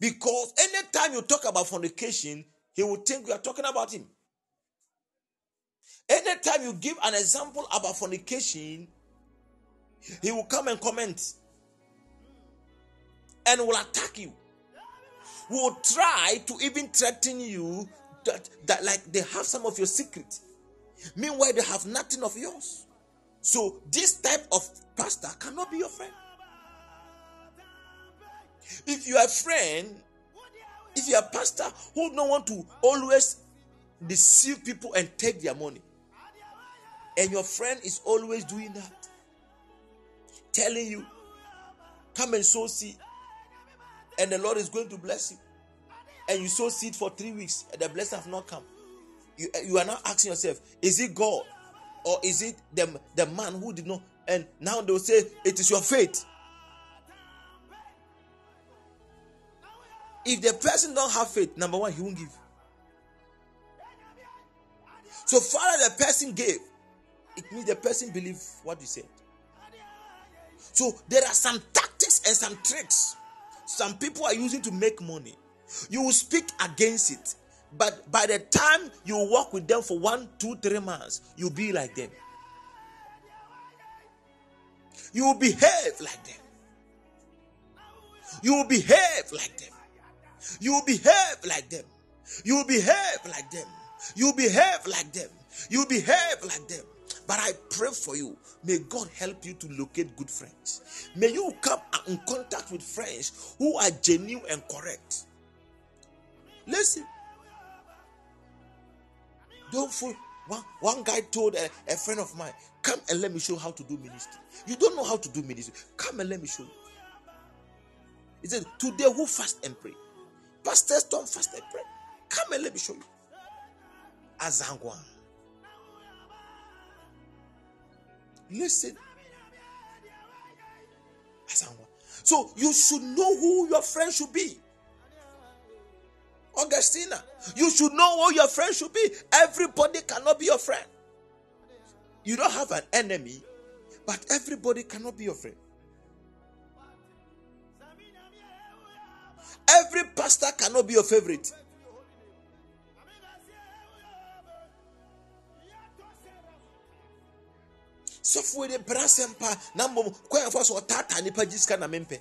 Because anytime you talk about fornication, he will think we are talking about him. Anytime you give an example about fornication, he will come and comment and will attack you. Will try to even threaten you that, that like they have some of your secret. Meanwhile, they have nothing of yours. So this type of pastor cannot be your friend. If you are a friend, if you are a pastor who don't want to always deceive people and take their money, and your friend is always doing that, telling you, come and sow seed, and the Lord is going to bless you, and you sow seed for three weeks, and the blessing have not come. You, eh, you are now asking yourself, is it God or is it the, the man who did not? And now they will say, it is your faith. If the person don't have faith, number one, he won't give. So far as the person gave, it means the person believe what you said. So there are some tactics and some tricks some people are using to make money. You will speak against it, but by the time you work with them for one, two, three months, you'll be like them. You will behave like them. You will behave like them. You behave like them. You behave like them. You behave like them. You behave like them. But I pray for you. May God help you to locate good friends. May you come in contact with friends who are genuine and correct. Listen. Don't fool. One, one guy told a, a friend of mine, Come and let me show how to do ministry. You don't know how to do ministry. Come and let me show you. He said, Today, who fast and pray? Pastors don't fast and pray. Come and let me show you. Azangwa. Listen. Azangwa. So you should know who your friend should be. Augustina, you should know who your friend should be. Everybody cannot be your friend. You don't have an enemy, but everybody cannot be your friend. Every pastor cannot be your favorite. sɔfoɔ de bra asɛm pa na mmom kwan fa so ɔtaataa nipa mempɛ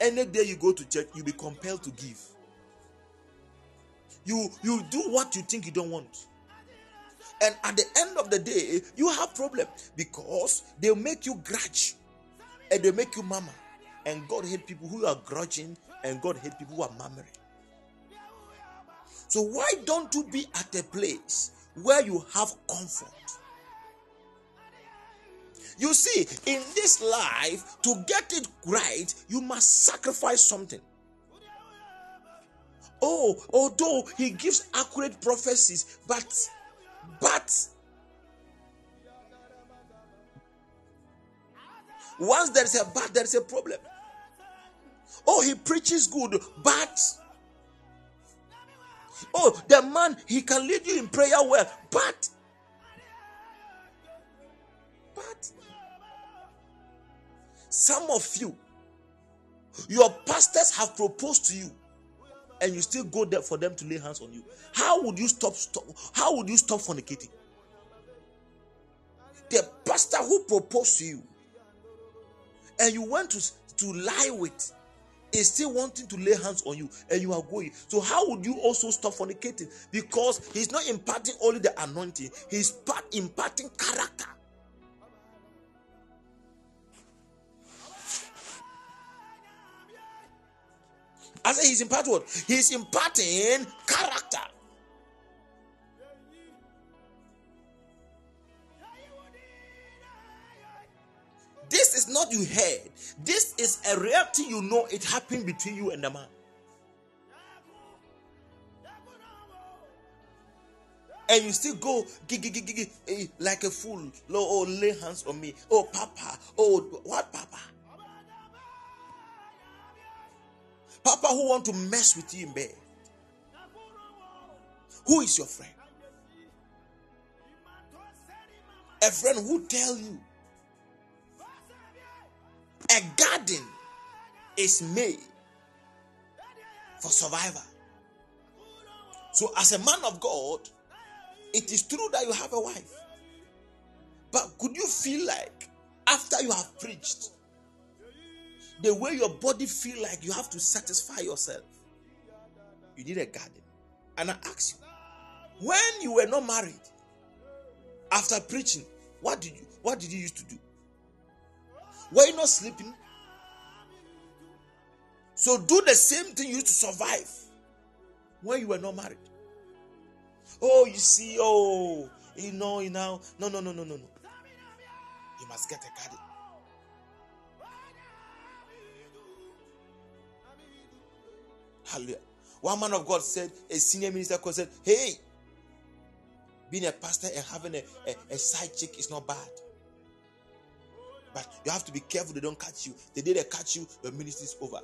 any day you go to church you be compelled to give. You you do what you think you don't want. And at the end of the day you have problem because they make you grudge and they make you mama and god hate people who are grudging and god hate people who are murmuring so why don't you be at a place where you have comfort you see, in this life, to get it right, you must sacrifice something. Oh, although he gives accurate prophecies, but, but, once there is a but, there is a problem. Oh, he preaches good, but, oh, the man, he can lead you in prayer well, but, but, some of you, your pastors have proposed to you, and you still go there for them to lay hands on you. How would you stop? stop how would you stop fornicating? The pastor who proposed to you, and you went to to lie with, is still wanting to lay hands on you, and you are going. So how would you also stop fornicating? Because he's not imparting only the anointing; he's part imparting character. I say he's imparting what? He's imparting character. This is not you heard. This is a reality you know it happened between you and the man. And you still go eh, like a fool. Oh, lay hands on me. Oh, Papa. Oh, what, Papa? Papa who want to mess with you in bed. Who is your friend? A friend who tell you a garden is made for survival. So, as a man of God, it is true that you have a wife. But could you feel like after you have preached, the way your body feel like you have to satisfy yourself? You need a garden. And I ask you, when you were not married, after preaching, what did you what did you used to do? Were you not sleeping? So do the same thing you used to survive when you were not married. Oh, you see, oh, you know, you know, no, no, no, no, no, no. You must get a garden. Hallelujah. One man of God said, a senior minister called said, Hey, being a pastor and having a, a, a side chick is not bad. But you have to be careful they don't catch you. The day they catch you, your ministry is over.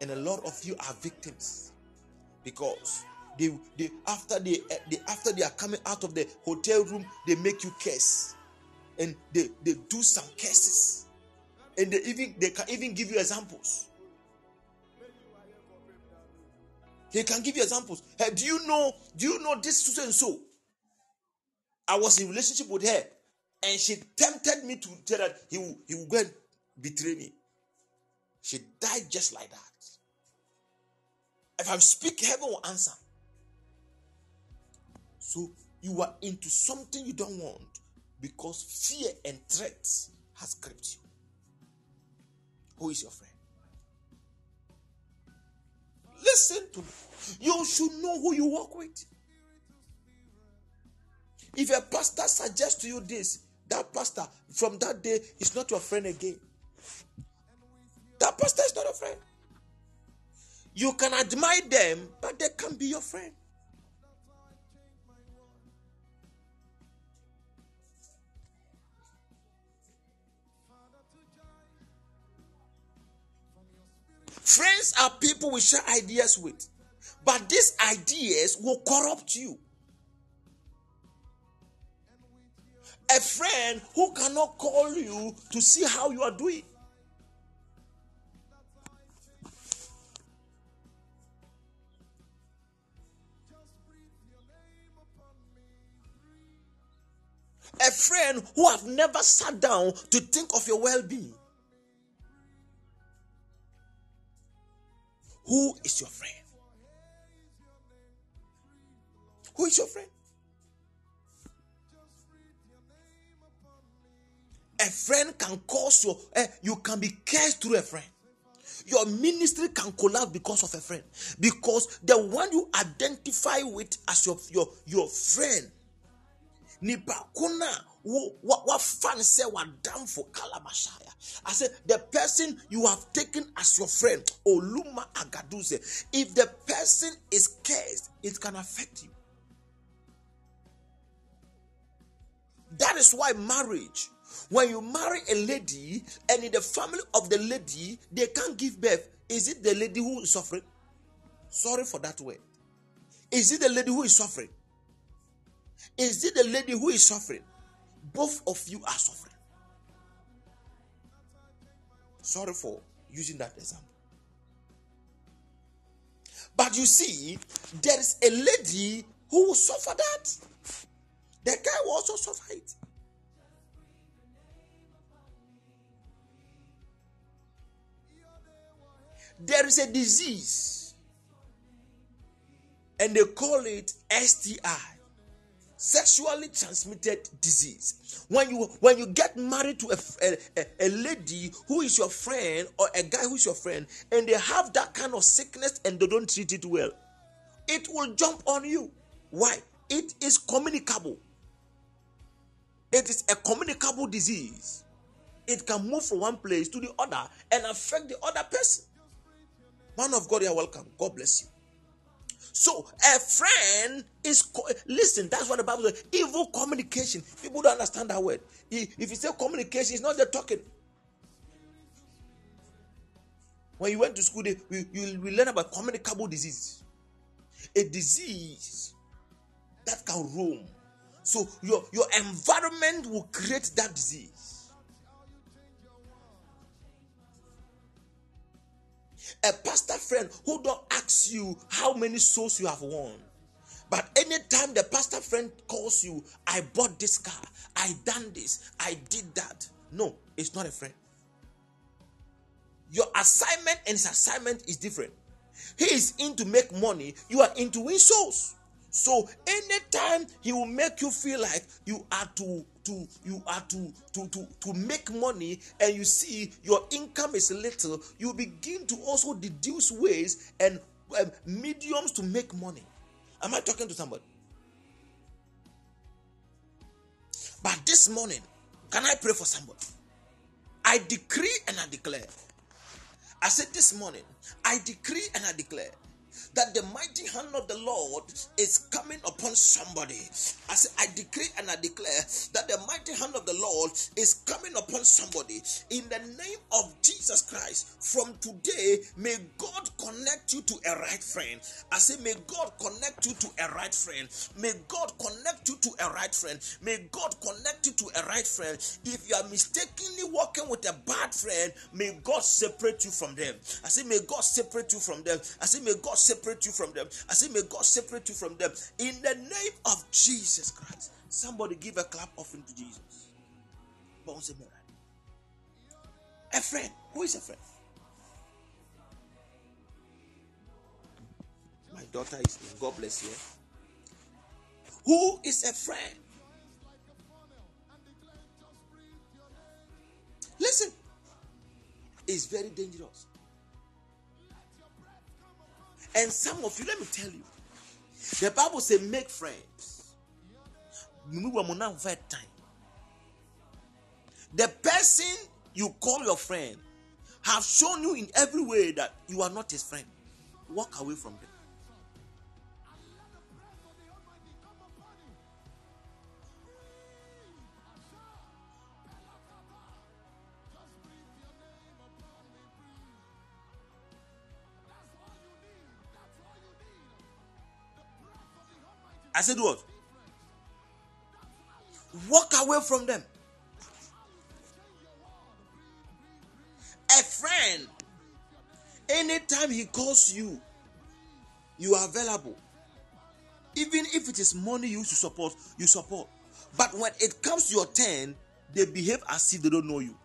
And a lot of you are victims because they, they after they, eh, they after they are coming out of the hotel room, they make you curse. And they, they do some curses. And they even they can even give you examples. They can give you examples. Hey, do you know? Do you know this so and so? I was in relationship with her, and she tempted me to tell that he will, he will go and betray me. She died just like that. If I speak, heaven will answer. So you are into something you don't want because fear and threats has gripped you. Who is your friend? Listen to me. You should know who you work with. If a pastor suggests to you this, that pastor from that day is not your friend again. That pastor is not a friend. You can admire them, but they can't be your friend. Friends are people we share ideas with, but these ideas will corrupt you. A friend who cannot call you to see how you are doing. A friend who have never sat down to think of your well-being. Who is your friend? Who is your friend? A friend can cause your, eh, you can be cursed through a friend. Your ministry can collapse because of a friend. Because the one you identify with as your, your, your friend, nipa kuna what fan say done for kalamashaya. I said the person you have taken as your friend, Oluma Agaduze. If the person is cursed, it can affect you. That is why marriage, when you marry a lady and in the family of the lady, they can't give birth. Is it the lady who is suffering? Sorry for that word. Is it the lady who is suffering? Is it the lady who is suffering? Both of you are suffering. Sorry for using that example. But you see, there is a lady who will suffer that. The guy will also suffer it. There is a disease, and they call it STI sexually transmitted disease. When you when you get married to a, a, a, lady who is your friend or a guy who is your friend and they have that kind of sickness and they don't treat it well it will jump on you. Why? It is communicable. It is a communicable disease. It can move from one place to the other and affect the other person man of god you are welcome god bless you so a friend is co- listen. That's what the Bible says. Evil communication. People don't understand that word. If you say communication, it's not the talking. When you went to school, we, you will learn about communicable disease. A disease that can roam. So your, your environment will create that disease. A pastor friend who don't ask you how many souls you have won. But anytime the pastor friend calls you, I bought this car, I done this, I did that. No, it's not a friend. Your assignment and his assignment is different. He is in to make money, you are into win souls. So anytime he will make you feel like you are to to you are to to to to make money and you see your income is little, you begin to also deduce ways and um, mediums to make money. Am I talking to somebody? But this morning, can I pray for somebody? I decree and I declare. I said this morning, I decree and I declare that the mighty hand of the Lord is coming upon somebody. As I decree and I declare that the mighty hand of the Lord is coming upon somebody in the name of Jesus Christ. From today, may God connect you to a right friend. I say, may God connect you to a right friend. May God connect you to a right friend. May God connect you to a right friend. If you are mistakenly walking with a bad friend, may God separate you from them. I say, may God separate you from them. I say, may God separate separate you from them. I say, may God separate you from them. In the name of Jesus Christ. Somebody give a clap offering to Jesus. Bounce him A friend. Who is a friend? My daughter is in. God bless you. Who is a friend? Listen, it's very dangerous. And some of you, let me tell you, the Bible says, make friends. The person you call your friend have shown you in every way that you are not his friend. Walk away from them. I said what? Walk away from them. A friend, anytime he calls you, you are available. Even if it is money you to support, you support. But when it comes to your turn, they behave as if they don't know you.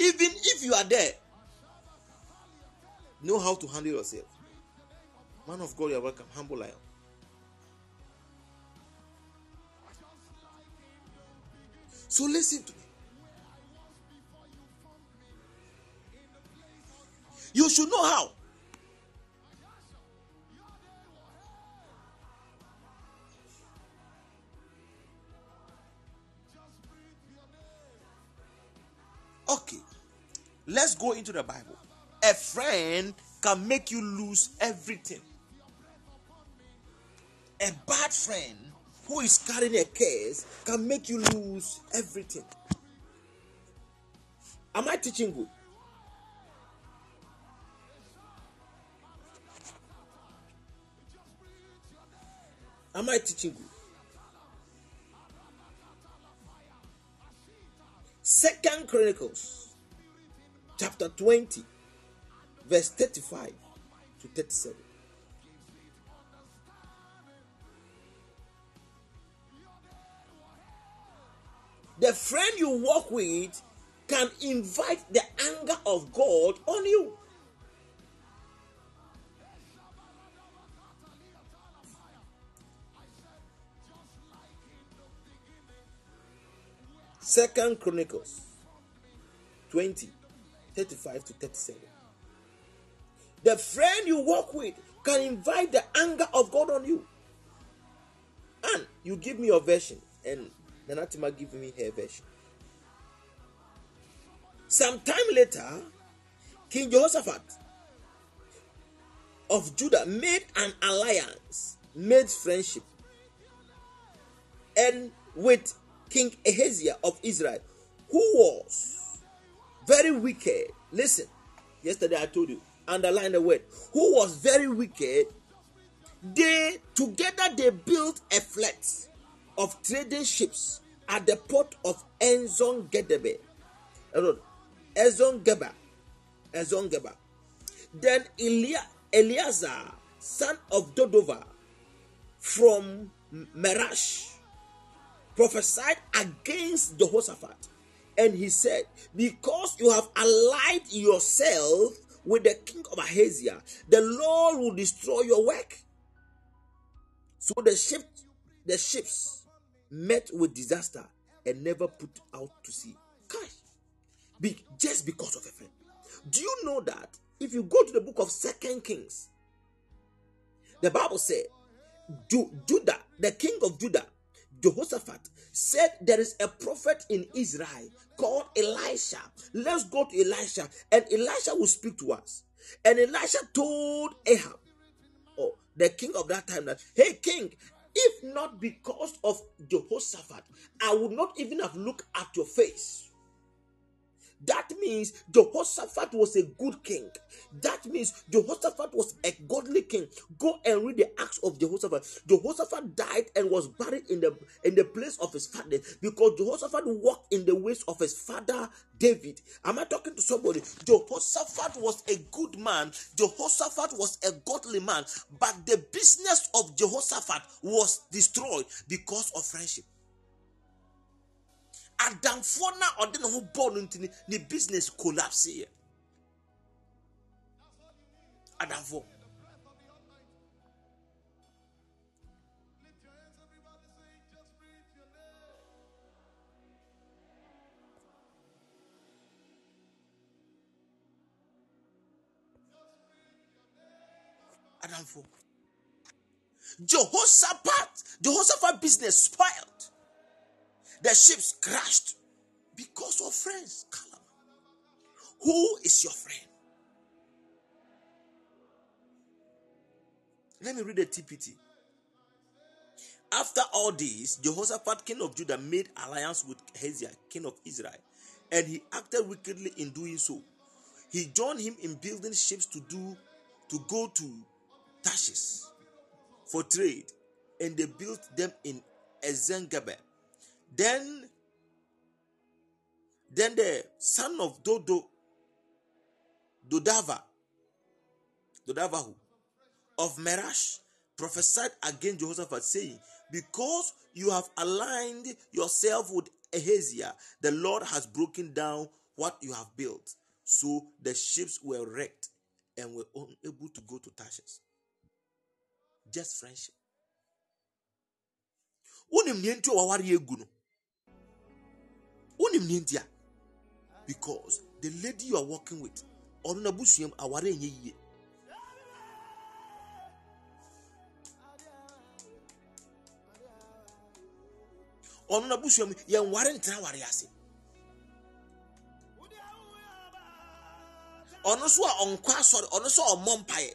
Even if you are there, know how to handle yourself. Man of God, you are welcome. Humble lion. So listen to me. You should know how. Okay, let's go into the Bible. A friend can make you lose everything. A bad friend who is carrying a case can make you lose everything. Am I teaching good? Am I teaching good? Second Chronicles chapter 20, verse 35 to 37. The friend you walk with can invite the anger of God on you. Second Chronicles 20, 35 to 37. The friend you walk with can invite the anger of God on you. And you give me your version, and Nanatima give me her version. Sometime later, King Jehoshaphat of Judah made an alliance, made friendship, and with King Ahaziah of Israel, who was very wicked. Listen, yesterday I told you, underline the word, who was very wicked. They together they built a fleet of trading ships at the port of Enzon Gedebe. Ezon Geba. Ezon Geba. Then Elia, son of Dodova, from Merash, prophesied against Jehoshaphat. And he said, Because you have allied yourself with the king of Ahaziah, the Lord will destroy your work. So the ship, the ships met with disaster and never put out to sea. Gosh, be, just because of a friend. Do you know that if you go to the book of Second Kings, the Bible said, Judah, the king of Judah, Jehoshaphat, said there is a prophet in Israel called Elisha. Let's go to Elisha, and Elisha will speak to us. And Elisha told Ahab, oh, the king of that time, that, hey, king, if not because of Jehoshaphat, I would not even have looked at your face. That means Jehoshaphat was a good king. That means Jehoshaphat was a godly king. Go and read the acts of Jehoshaphat. Jehoshaphat died and was buried in the in the place of his father because Jehoshaphat walked in the ways of his father David. Am I talking to somebody? Jehoshaphat was a good man. Jehoshaphat was a godly man, but the business of Jehoshaphat was destroyed because of friendship. Adamfoɔ na ɔde ne ho bɔɔ no nti ne- ne business collapse yɛ. Adamfo adamfo jehoshaphat jehoshaphat business spoiled the ships crashed because of friends. Who is your friend? Let me read the tpt after all this jehoshaphat king of judah made alliance with Hezekiah, king of israel and he acted wickedly in doing so. He joined him in building ships to do to go to Tarshish for trade, and they built them in Ezion-geber. Then, then the son of Dodo, Dodava, Dodavahu of Merash prophesied against Jehoshaphat, saying, Because you have aligned yourself with Ahaziah, the Lord has broken down what you have built. So the ships were wrecked and were unable to go to Tarshish. Just friendship. Wonim nea nti. Wonim nea nti a because the lady you are working with ɔno na busuam aware nyɛ yie. ɔno na busuam yɛn ware ntena ware ase. ɔno nso a ɔnkɔ asɔre ɔno nso a ɔmmɔ mpaeɛ.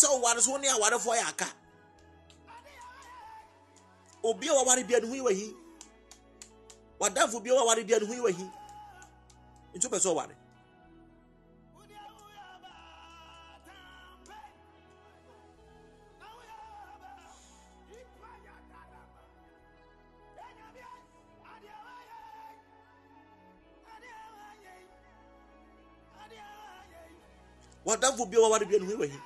Sɛ woware so wo ne awarefoɔ yɛ aka. Obi a waware bia ne ho yi wahi wadamfo bia waware bia ne ho yi wahi nti wopɛ sɛ woware wadamfo bia waware bia ne ho yi wahi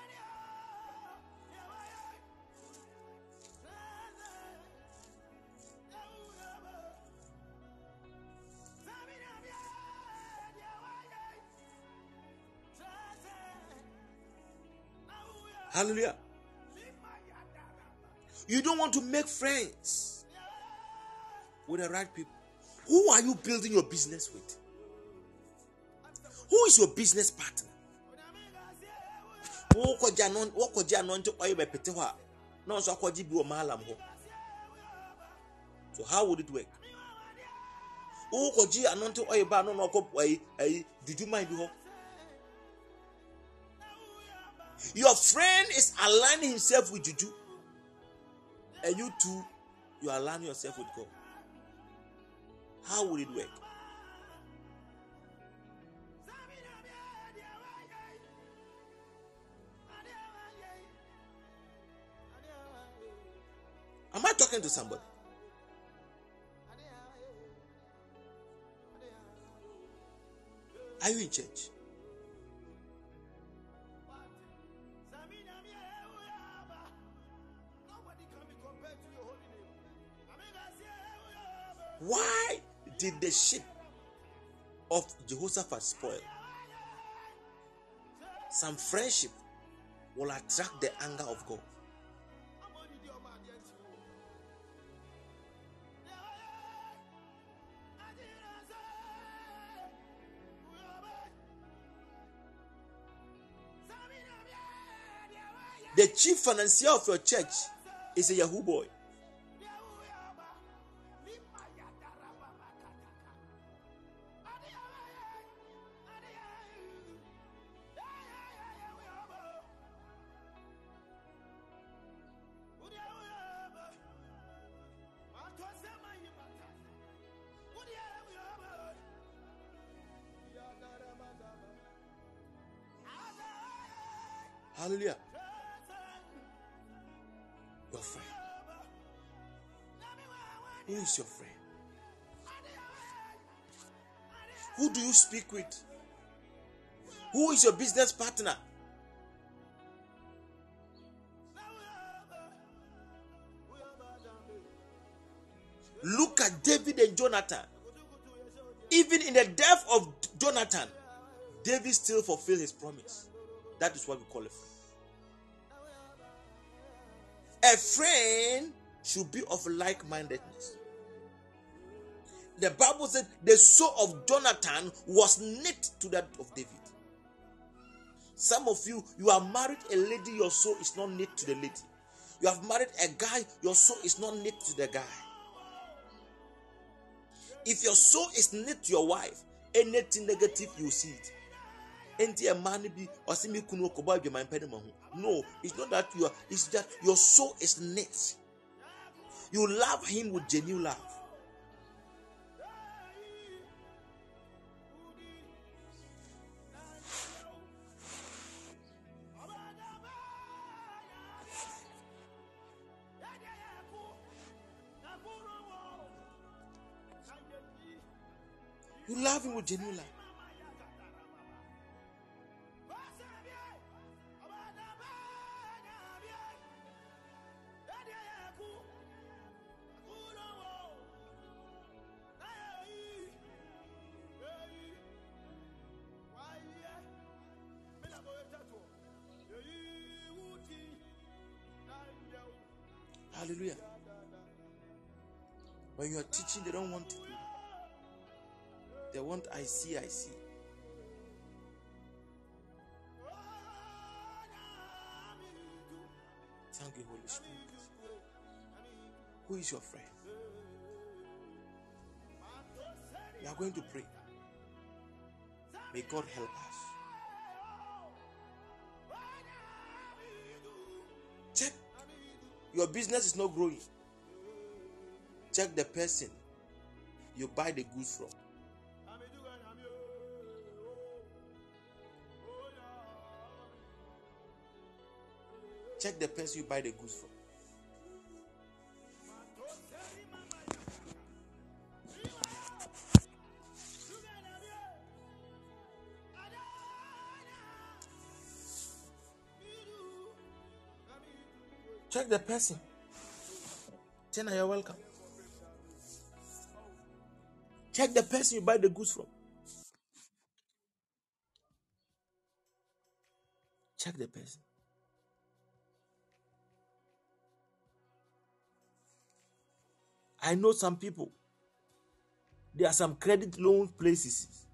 Hallelujah. You don't want to make friends with the right people. Who are you building your business with? Who is your business partner? so how would it work ano nti ɔyɛ ba your friend is aligning himself with juju and you too you align yourself with God how would it work Am I talking to somebody? Are you in church? Why did the ship of Jehoshaphat spoil? Some friendship will attract the anger of God. The chief financier of your church is a Yahoo boy. speak with? Who is your business partner? Look at David and Jonathan. Even in the death of Jonathan, David still fulfilled his promise. That is what we call a friend. A friend should be of like mindedness. The Bible said the soul of Jonathan was knit to that of David. Some of you, you are married a lady, your soul is not knit to the lady. You have married a guy, your soul is not knit to the guy. If your soul is knit to your wife, anything negative you see it. Man be or ho. No, it's not that you are, it's that your soul is knit. You love him with genuine love. You love him with genuine love. Hallelujah. When you are teaching, they don't want to. They want I see, I see. Thank you, Holy Spirit. Who is your friend? We are going to pray. May God help us. Check. Your business is not growing. Check the person you buy the goods from. Check the person you buy the goods from. Check the person. Jenna, you're welcome. Check the person you buy the goods from. Check the person. I know some people. There are some credit loan places.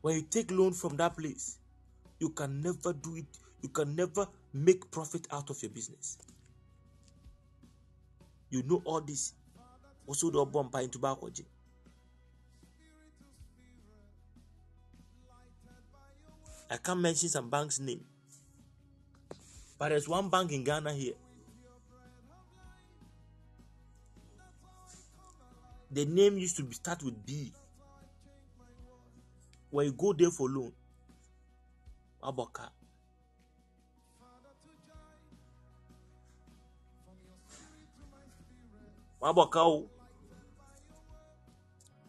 When you take loan from that place, you can never do it. You can never make profit out of your business. You know all this. Also, the bomb into back I can't mention some bank's name, but there's one bank in Ghana here. The name used to be start with B. When you go there for loan. Aboka. o.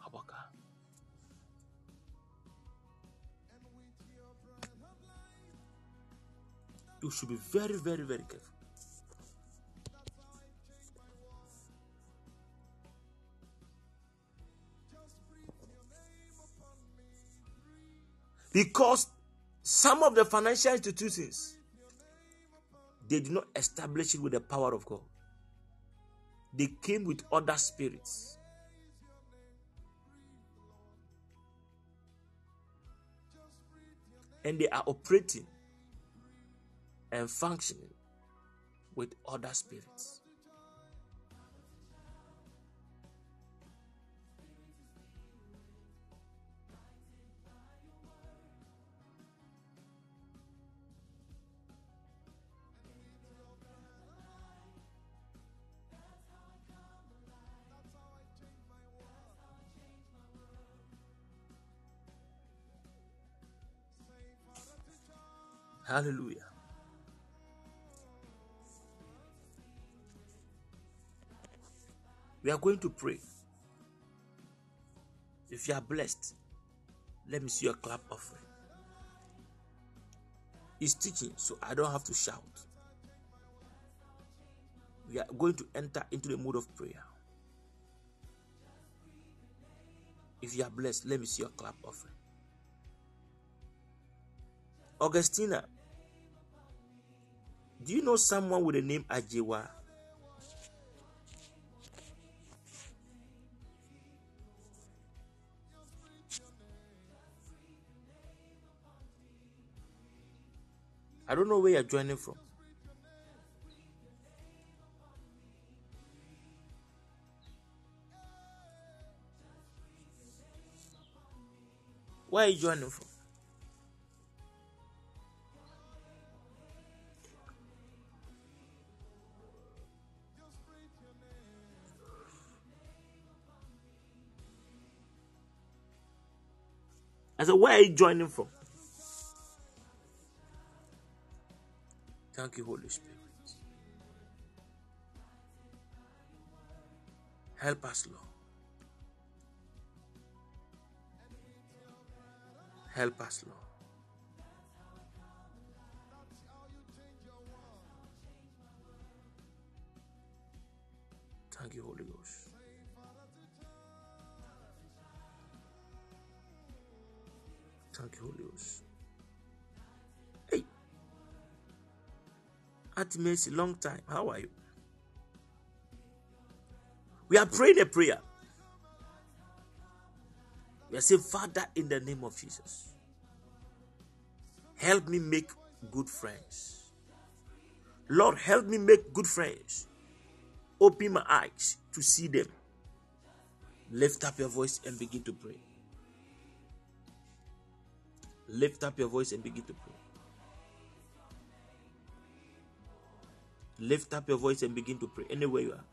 Aboka. You should be very, very, very careful. Because some of the financial institutions they did not establish it with the power of God. They came with other spirits. And they are operating and functioning with other spirits. Hallelujah. We are going to pray. If you are blessed, let me see your clap offering. He's teaching, so I don't have to shout. We are going to enter into the mode of prayer. If you are blessed, let me see your clap offering. Augustina, do you know someone with the name Ajewa? I don't know where you're joining from. Where are you joining from? I said, where are you joining from? Thank you, Holy Spirit. Help us, Lord. Help us, Lord. Thank you, Holy Ghost. Thank you, Holy Ghost. Hey, Auntie Mercy, long time. How are you? We are praying a prayer. We are saying, Father, in the name of Jesus, help me make good friends. Lord, help me make good friends. Open my eyes to see them. Lift up your voice and begin to pray. Lift up your voice and begin to pray. Lift up your voice and begin to pray anywhere you are.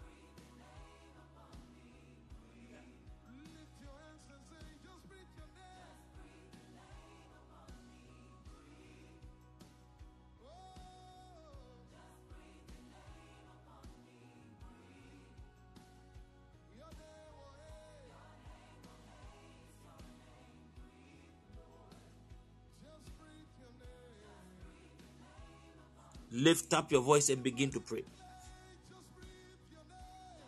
Lift up your voice and begin to pray.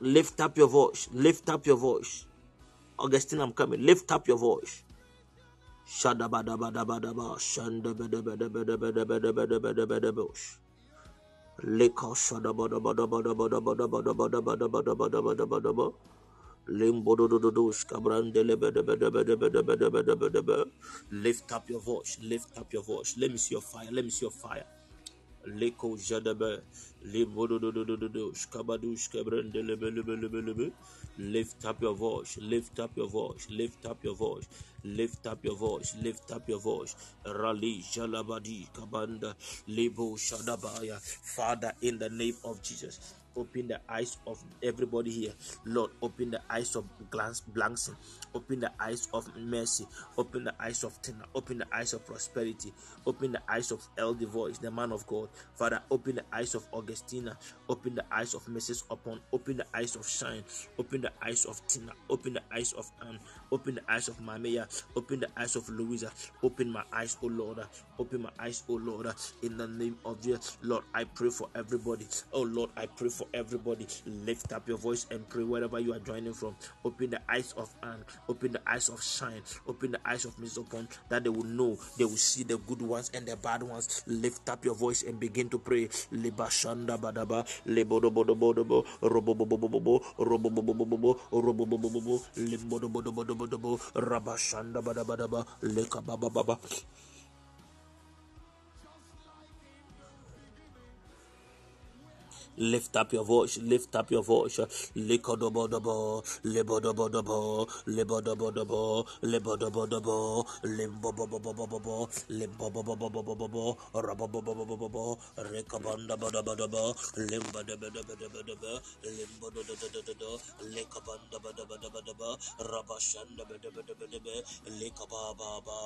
Lift up your voice. Lift up your voice. Augustine, I'm coming. Lift up your voice. Shadabadabadabadaba. Shandabadabadabadabadabadabadabadabadabosh. Leko Jadabe, Lift up your voice, lift up your voice, lift up your voice, lift up your voice, lift up your voice. Rali Jalabadi, Kabanda, Libo Shadabaya. Father, in the name of Jesus, Open the eyes of everybody here. Lord, open the eyes of glance Blankson. Open the eyes of mercy. Open the eyes of Tina. Open the eyes of prosperity. Open the eyes of elder voice, the man of God. Father, open the eyes of Augustina. Open the eyes of Mrs. Upon. Open the eyes of Shine. Open the eyes of Tina. Open the eyes of Anne. Open the eyes of Mamea. Open the eyes of Louisa. Open my eyes, O Lord. Open my eyes, O Lord. In the name of Jesus, Lord, I pray for everybody. Oh Lord, I pray for everybody. Lift up your voice and pray wherever you are joining from. Open the eyes of Anne. Open the eyes of Shine. Open the eyes of Miss Upon that they will know. They will see the good ones and the bad ones. Lift up your voice and begin to pray. Libashanda. Lift up your voice, lift up your voice. Likodobodobo, libodobodobo, libodobodobo, libodobodobo, limbobobobobobo, limbobobobobobo, rabobobobobobo, rekabandabadabadaba, limbadabadabadabadaba, limbodododododod, likabandabadabadabadaba, rabashandabadabadabadaba, likabababa,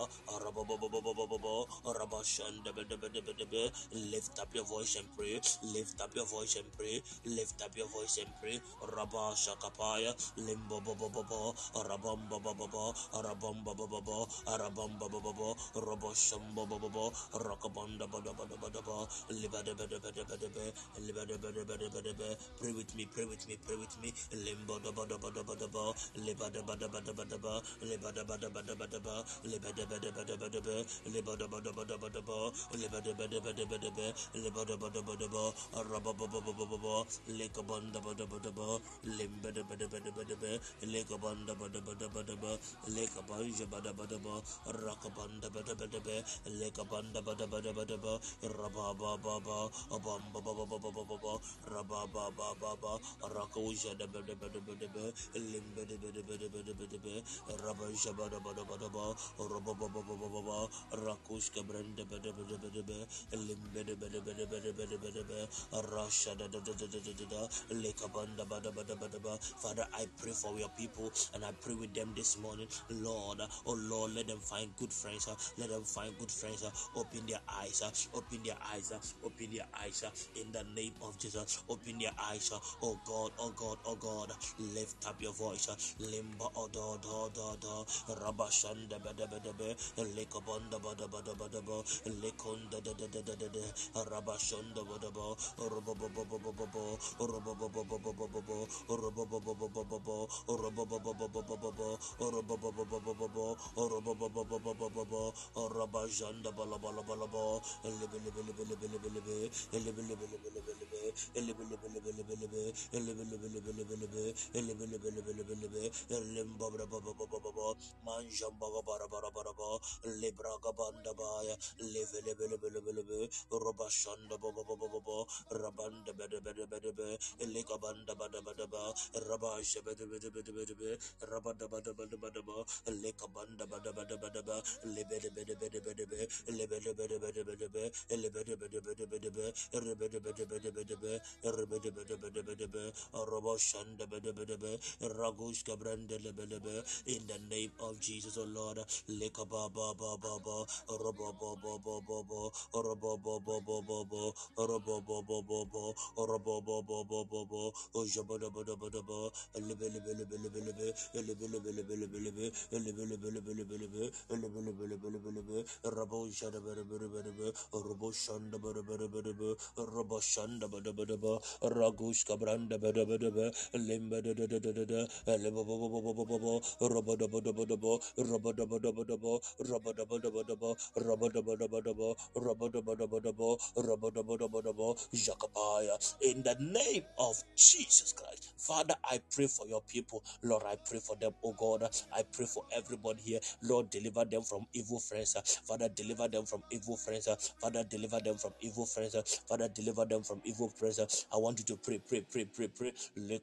rabobobobobobobo, rabashandabadabadabadaba. Lift up your voice and pray. Lift up your voice voice and pray. Lift up your voice and pray. Rabba Shakapaya, Limbo Bobo Bobo, Rabam Bobo Bobo, Rabam Bobo Bobo, Rabam Bobo Bobo, Robo Shambo Bobo, Rockabonda Bodo Bodo Bodo, Libada Bada Bada Bada Bada, Libada Bada Bada Bada Bada. Pray with me, pray with me, pray with me. Limbo Bodo Bodo Bodo Bodo, Libada Bada Bada Bada Bada, Libada Bada Bada Bada Bada, Libada Bada Bada Bada Bada, Libada Bada Bada Bada Bada, Libada Bada Bada Bada Bada, Libada Bada Bada Bada, Baba, Lekabanda Badabadaba, Limbada Badabadabadaba, Lekabanda Badabadabadaba, Lekabanja Badabadaba, Rakabanda Badabadaba, Lekabanda Badabadabadaba, Rababa Baba, Abamba Baba Baba Baba, Rababa Baba, Rakoja Dabadabadabadaba, Limbada Badabadabadaba, Rabanja Badabadabadaba, Rababa Baba Baba, Rakushka Brenda Badabadabadaba, Limbada Badabadabadaba, Rasha Bada Bada Bada Bada. Father, I pray for your people and I pray with them this morning. Lord, oh Lord, let them find good friends. uh, Let them find good friends. uh, Open their eyes. uh, Open their eyes. Open their eyes. In the name of Jesus. Open their eyes. Oh God, oh God, oh God. Lift up your voice. Limba oh do do do. Rabashanda bada bada be. Lekabanda bada bada bada ba. Lekonda da da da da da da. Rabashanda bada ba. Rabanda Rabadabadabadaba, Likabandabadabadaba, Rabashabadabadabadaba, Rabadabadabadaba, Likabandabadabadaba, Libedabedabedabedaba, Libedabedabedabedaba, Libedabedabedabedaba, Ribedabedabedabedaba, Ribedabedabedabedaba, Rabashandabedabedaba, Ragush Gabrandabedaba, in the name of Jesus, O Lord, Likababababa, Orobobobobobobo, Ojabodobodobodobo, Elebelebelebelebelebe, Elebelebelebelebelebe, Elebelebelebelebelebe, Elebelebelebelebelebe, Rabo Shadaberebe, Robo Shandaberebe, Robo Shandabadabadaba, Ragush Cabranda Badabadaba, Limba da da da da da da, Elebobobobobobo, Robodobodobodabo, Robodobodobodabo, Robodobodobodabo, Robodobodobodabo, Robodobodobodabo, Robodobodobodabo, Jacapaya. In the name of Jesus Christ. Father, I pray for your people. Lord, I pray for them, oh God. I pray for everybody here. Lord, deliver them from evil friends. Father, deliver them from evil friends. Father, deliver them from evil friends. Father, deliver them from evil friends. I want you to pray, pray, pray, pray, pray. They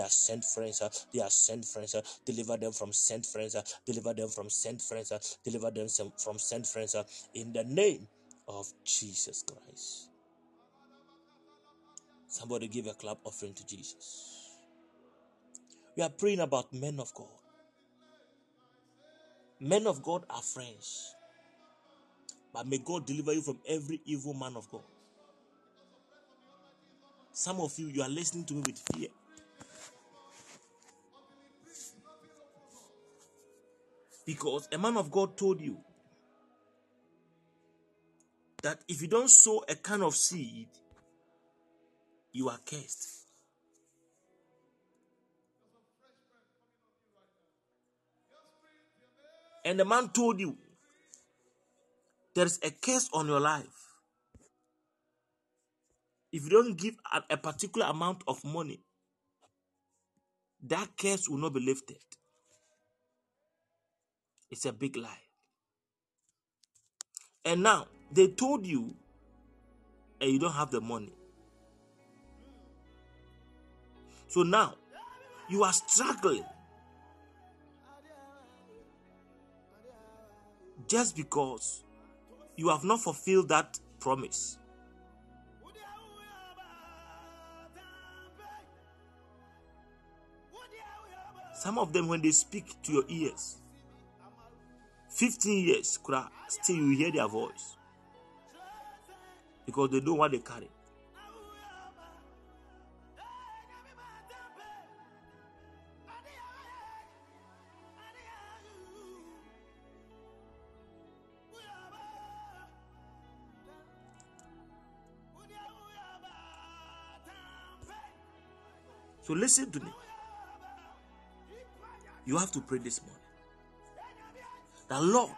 are sent friends. They are sent friends. Deliver them from sent friends. Deliver them from sent friends. Deliver them from sent friends. In the name of Jesus Christ. Somebody give a clap offering to Jesus. We are praying about men of God. Men of God are friends. But may God deliver you from every evil man of God. Some of you, you are listening to me with fear. Because a man of God told you that if you don't sow a kind of seed, you are cursed. And the man told you there is a curse on your life. If you don't give a, a particular amount of money, that curse will not be lifted. It's a big lie. And now they told you, and you don't have the money. So now you are struggling just because you have not fulfilled that promise. Some of them, when they speak to your ears, 15 years, still you hear their voice because they know what they carry. So listen to me. You have to pray this morning. The Lord,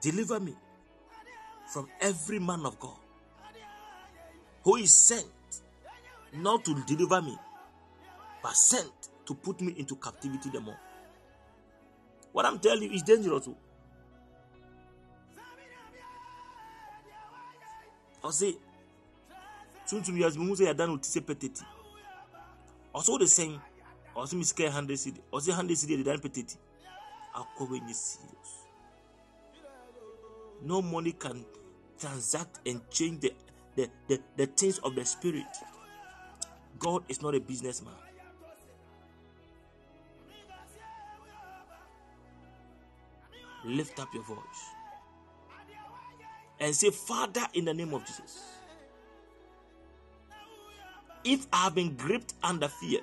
deliver me from every man of God who is sent not to deliver me, but sent to put me into captivity the more. What I'm telling you is dangerous. Oh. I say, ɔse tuntum yɛ ɔsimihu sɛ yɛda no ti sɛ peteti ɔsɛ wode sɛn ɔsɛ mi sika yɛ hundred cedi ɔsɛ hundred cedi yɛdeda no peteti akɔwɛ nyɛ serious no money can transact and change the the, the, the things of the spirit. God is not a businessman. Lift up your voice and say, Father, in the name of Jesus, if I have been gripped under fear,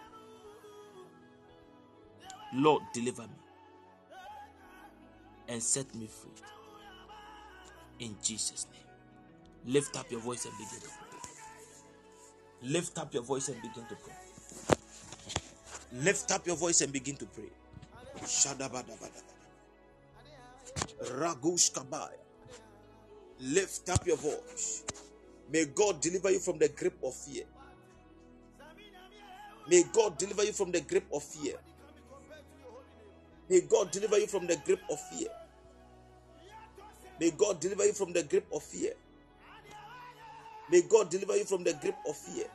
Lord, deliver me and set me free. In Jesus' name. Lift up your voice and begin to pray. Lift up your voice and begin to pray. Lift up your voice and begin to pray. Ragush Kabaya. Lift up your voice. May God deliver you from the grip of fear. May God deliver you from the grip of fear. May God deliver you from the grip of fear. May God deliver you from the grip of fear. May God deliver you from the grip of fear.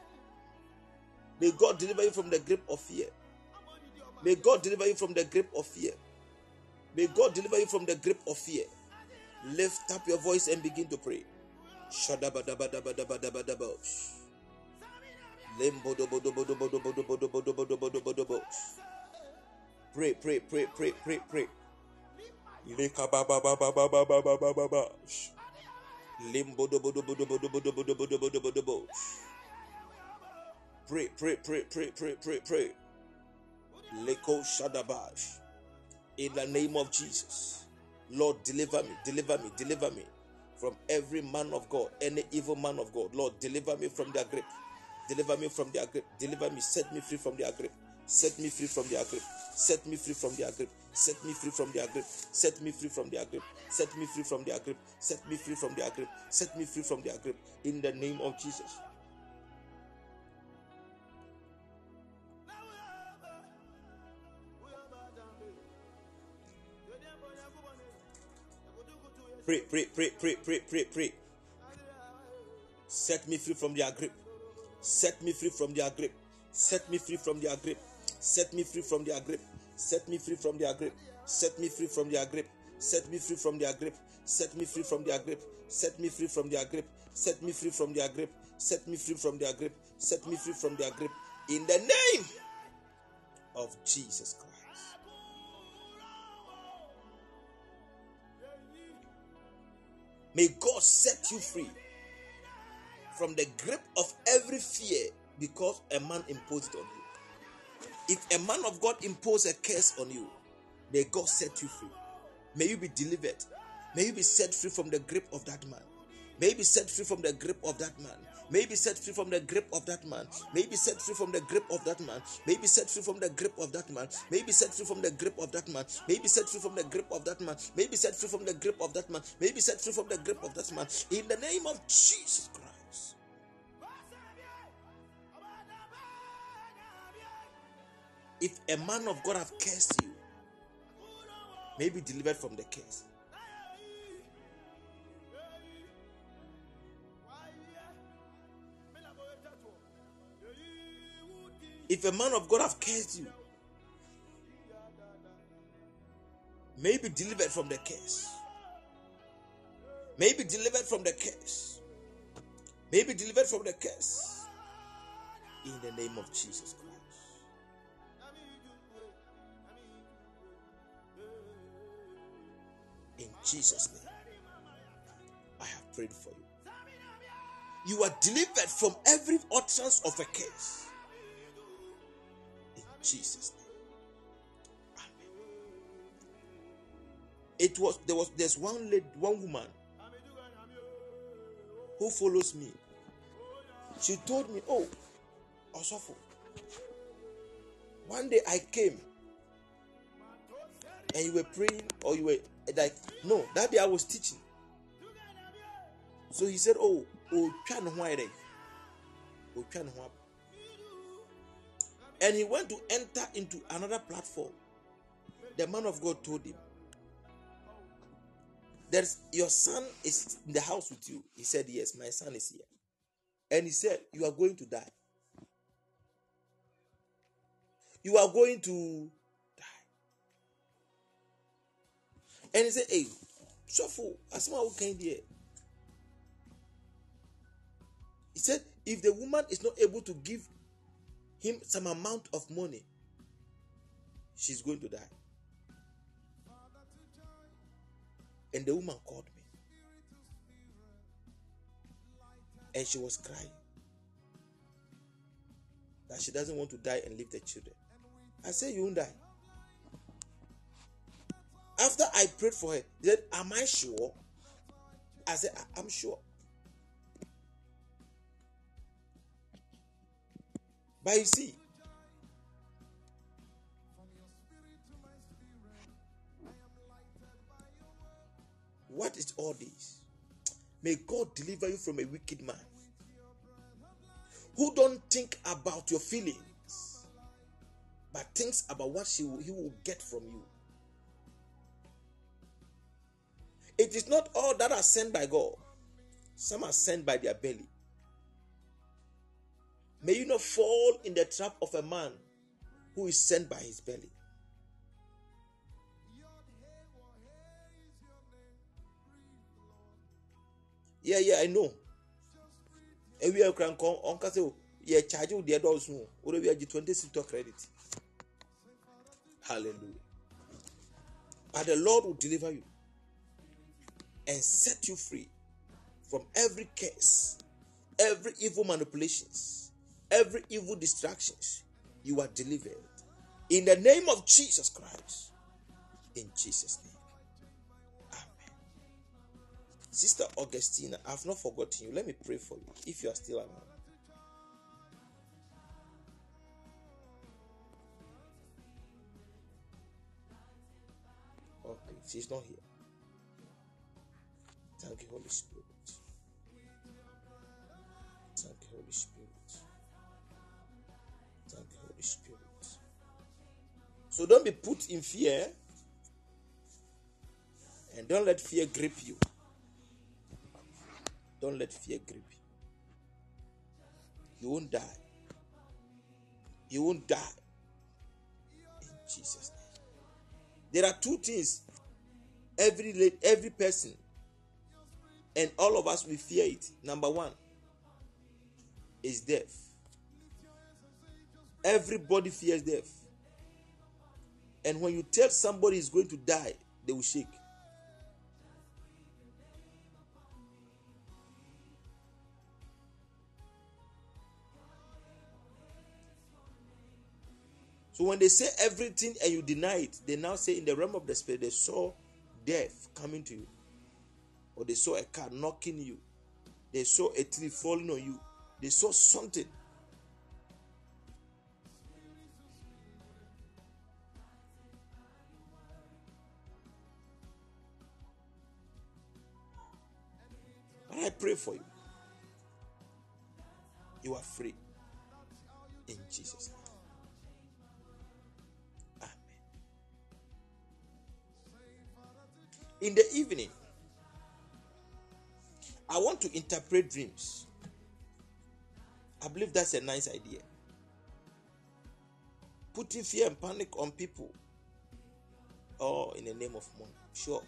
May God deliver you from the grip of fear. May God deliver you from the grip of fear. May God deliver you from the grip of fear. Lift up your voice and begin to pray. Pray, pray, pray, pray, pray, pray. Leko Shadabash. In the name of Jesus. Lord, deliver me, deliver me, deliver me from every man of God, any evil man of God. Lord, deliver me from their grip. Deliver me from their grip. Deliver me, set me free from their grip. Set me free from their grip. Set me free from their grip. Set me free from their grip. Set me free from their grip. Set me free from their grip. Set me free from their grip. Set me free from their grip. In the name of Jesus. Pray, pray, pray, pray, pray, pray, pray. Set me free from their grip. Set me free from their grip. Set me free from their grip. Set me free from their grip. Set me free from their grip. Set me free from their grip. Set me free from their grip. Set me free from their grip. Set me free from their grip. Set me free from their grip. Set me free from their grip. Set me free from their grip. In the name of Jesus Christ. May God set you free from the grip of every fear because a man imposed on you. If a man of God impose a curse on you, may God set you free. May you be delivered. May you be set free from the grip of that man. May you be set free from the grip of that man. May be set free from the grip of that man. May be set free from the grip of that man. May be set free from the grip of that man. May be set free from the grip of that man. May be set free from the grip of that man. May be set free from the grip of that man. May be set free from the grip of that man. In the name of Jesus Christ. If a man of God have cursed you, may be delivered from the curse. If a man of God have cursed you, may be delivered from the curse. May be delivered from the curse. May be delivered from the curse. In the name of Jesus Christ. Jesus' name, I have prayed for you. You are delivered from every utterance of a curse. In Jesus' name. It was there was there's one lady, one woman who follows me. She told me, Oh, Osofo. One day I came and you were praying, or you were like, no, that day I was teaching. So he said, Oh, oh? Oh. And he went to enter into another platform. The man of God told him, There's your son is in the house with you. He said, Yes, my son is here. And he said, You are going to die. You are going to And he said, Hey, shuffle, as who came here. He said, if the woman is not able to give him some amount of money, she's going to die. And the woman called me. And she was crying. That she doesn't want to die and leave the children. I said, You won't die. After I prayed for her, he said, Am I sure? I said, "I- I'm sure. But you see, what is all this? May God deliver you from a wicked man who don't think about your feelings, but thinks about what she will, he will get from you. It is not all that are sent by God. Some are sent by their belly. May you not fall in the trap of a man who is sent by his belly. Yeah, yeah, I know. Ewi ekran kon onka se ye charge wo de dɔɔso o. Wo de wi agye 20 cent credit. Hallelujah. But the Lord will deliver you and set you free from every curse, every evil manipulations, every evil distractions. You are delivered in the name of Jesus Christ. In Jesus' name. Amen. Sister Augustina, I've not forgotten you. Let me pray for you if you are still around. Okay, she's not here. Thank you, Holy Spirit. Thank you, Holy Spirit. Thank you, Holy Spirit. So don't be put in fear and don't let fear grip you. Don't let fear grip you. You won't die. You won't die. In Jesus' name. There are two things every every person and all of us we fear it. Number one is death. Everybody fears death. And when you tell somebody is going to die, they will shake. So when they say everything and you deny it, they now say in the realm of the spirit they saw death coming to you, or they saw a car knocking you, they saw a tree falling on you, they saw something. But I pray for you. You are free in Jesus' name. In the evening, I want to interpret dreams. I believe that's a nice idea. Putting fear and panic on people, or in the name of money. Sure.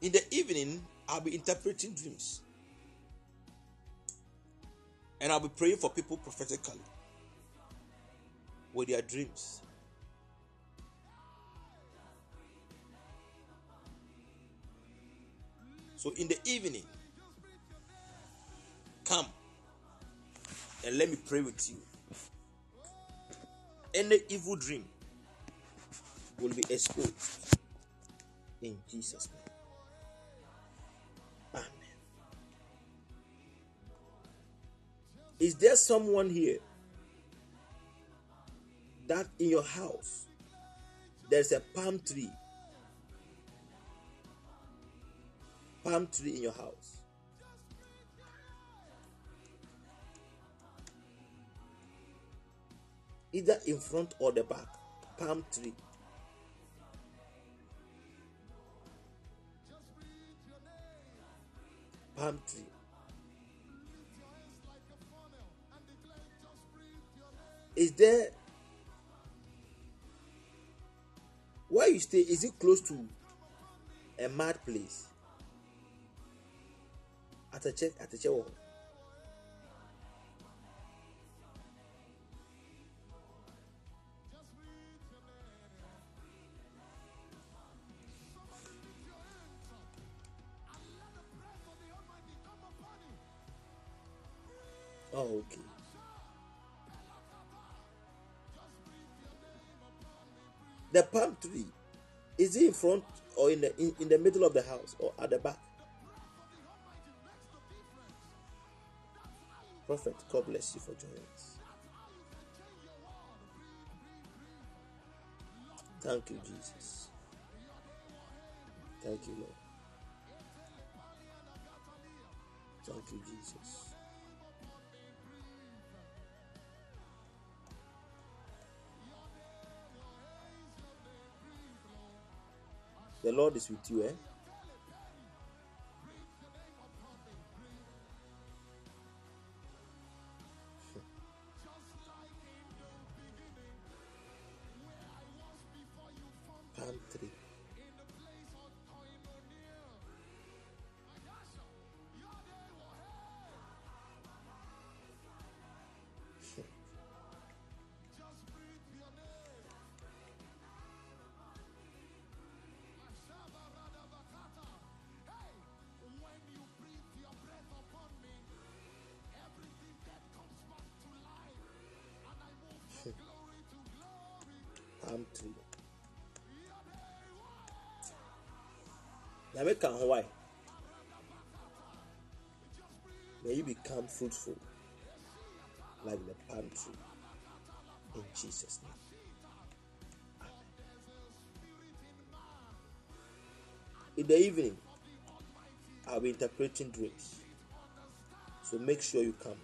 In the evening, I'll be interpreting dreams. And I'll be praying for people prophetically with their dreams. So in the evening, come and let me pray with you. Any evil dream will be exposed in Jesus' name. Is there someone here that in your house there's a palm tree? Palm tree in your house. Either in front or the back. Palm tree. Palm tree. Is there where you stay? Is it close to a mad place? At a check at a check. Front or in the in, in the middle of the house or at the back? Prophet, God bless you for joining us. Thank you, Jesus. Thank you, Lord. Thank you, Jesus. The Lord is with you, eh? Nyame ka? May you become fruitful like the palm tree. In Jesus' name. In the evening, I'll be interpreting dreams. So make sure you come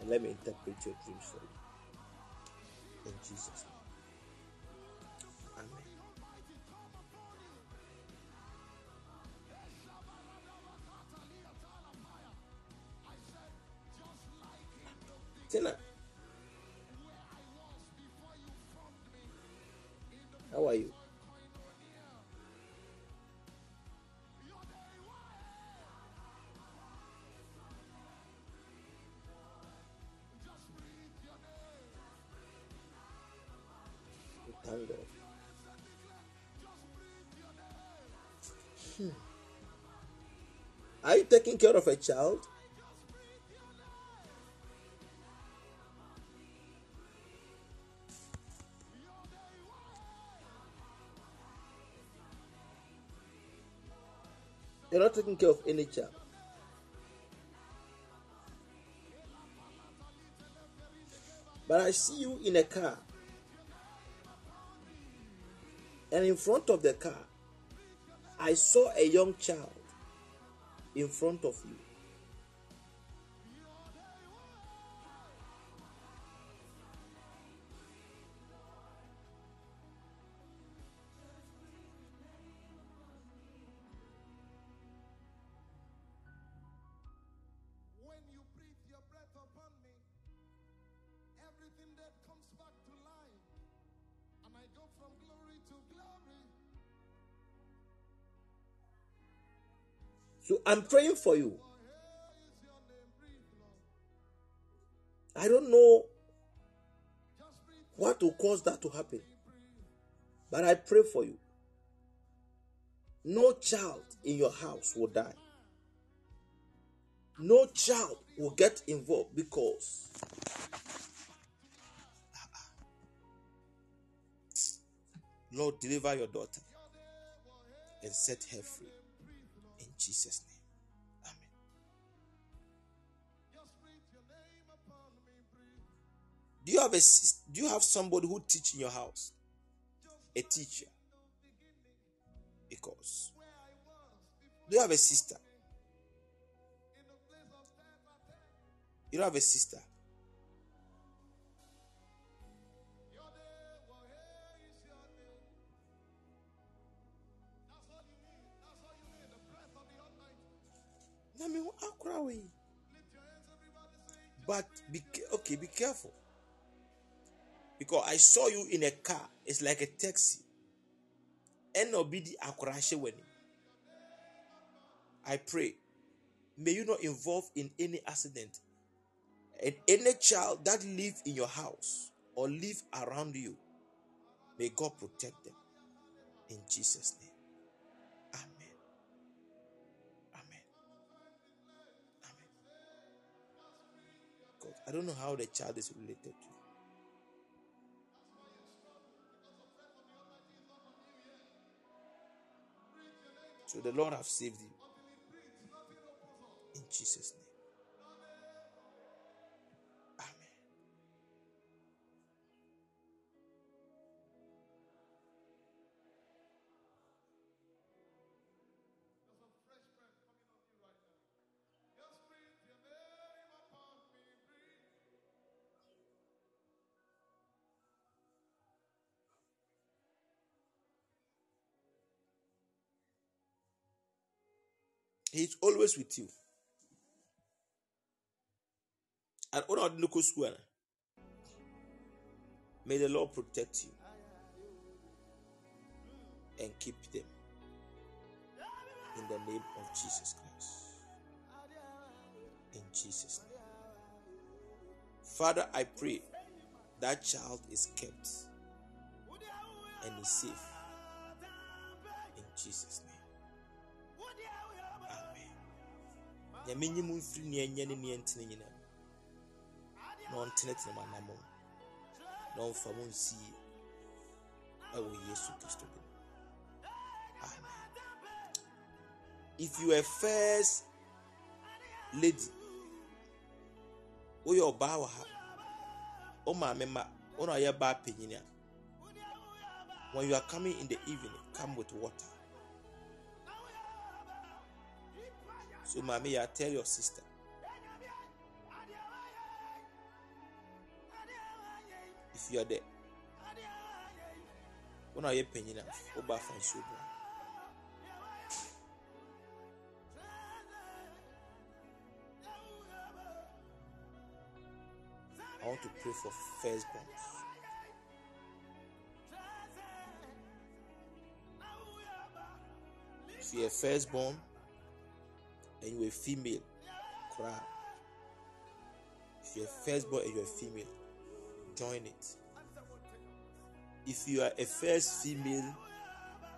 and let me interpret your dreams for you. In Jesus' name. Hmm. Are you taking care of a child? You're not taking care of any child. But I see you in a car. And in front of the car, I saw a young child in front of you. I'm praying for you. I don't know what will cause that to happen. But I pray for you. No child in your house will die. No child will get involved because Lord, deliver your daughter and set her free. In Jesus' name. Do you have a do you have somebody who teach in your house? A teacher. Because do you have a sister? You don't have a sister. I mean, we. But be okay, be careful. Because I saw you in a car. It's like a taxi. I pray. May you not involve in any accident. And any child that live in your house or live around you, may God protect them. In Jesus' name. Amen. Amen. Amen. God, I don't know how the child is related to So the Lord have saved you. In Jesus' name. He's always with you. And didn't go school, may the Lord protect you and keep them in the name of Jesus Christ. In Jesus' name. Father, I pray that child is kept and is safe. In Jesus' nyame nye mu mfiri ne mu. Na mu mu. Nsie ɛwɔ yesu kristo mu. amen. If you are first lady woyɛ ɔbaa wɔ ha. Wo maame ma wo ɔyɛ baa panyini a when you are coming in the evening come with water So, mommy, yeah, tell your sister. If you are there, when are you paying enough? Oh, Oba fan so I want to pray for firstborns. If you're firstborn, and you're a female, cry. If you're a firstborn and you're a female, join it. If you are a first female